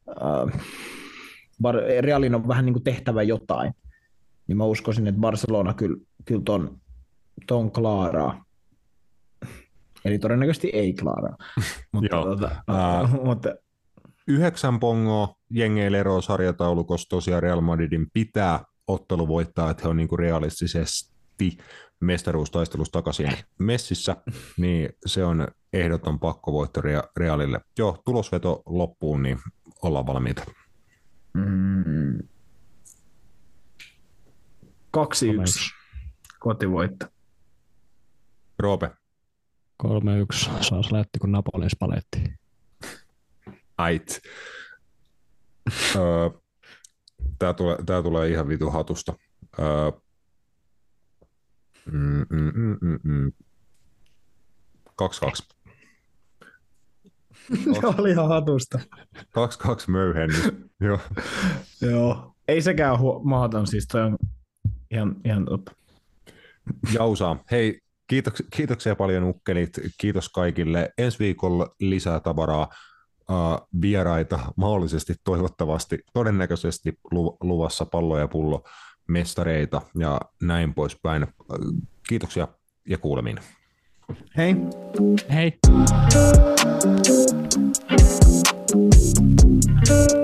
äh, Realin on vähän niin kuin tehtävä jotain, niin mä uskoisin, että Barcelona kyllä, kyllä ton, ton klaaraa. Eli todennäköisesti ei klaaraa. mutta, tota, äh, mutta, yhdeksän pongoa jengeillä eroa sarjataulukossa tosiaan Real Madridin pitää ottelu voittaa, että he on niin kuin realistisesti mestaruustaistelussa takaisin messissä, niin se on ehdoton pakkovoitto Realille. Joo, tulosveto loppuun, niin ollaan valmiita. Mm. 2-1 kotivoitto. Roope. 3-1 saa lähti, kun Napolin paletti. Ait. öö, tää, tulee, tää tulee ihan vitu hatusta. Öö, mm, mm, mm, mm, mm. 2-2. Se oli ihan hatusta. 2-2 möyhennys. Joo. Joo. Ei sekään hu- mahdoton, siis toi on ihan, ihan totta. Jausaa. Hei, Kiitoks, kiitoksia paljon ukkelit, kiitos kaikille. Ensi viikolla lisää tavaraa, äh, vieraita mahdollisesti, toivottavasti, todennäköisesti luvassa pallo ja pullo, mestareita ja näin poispäin. Kiitoksia ja kuulemiin. Hei. Hei. Thank you.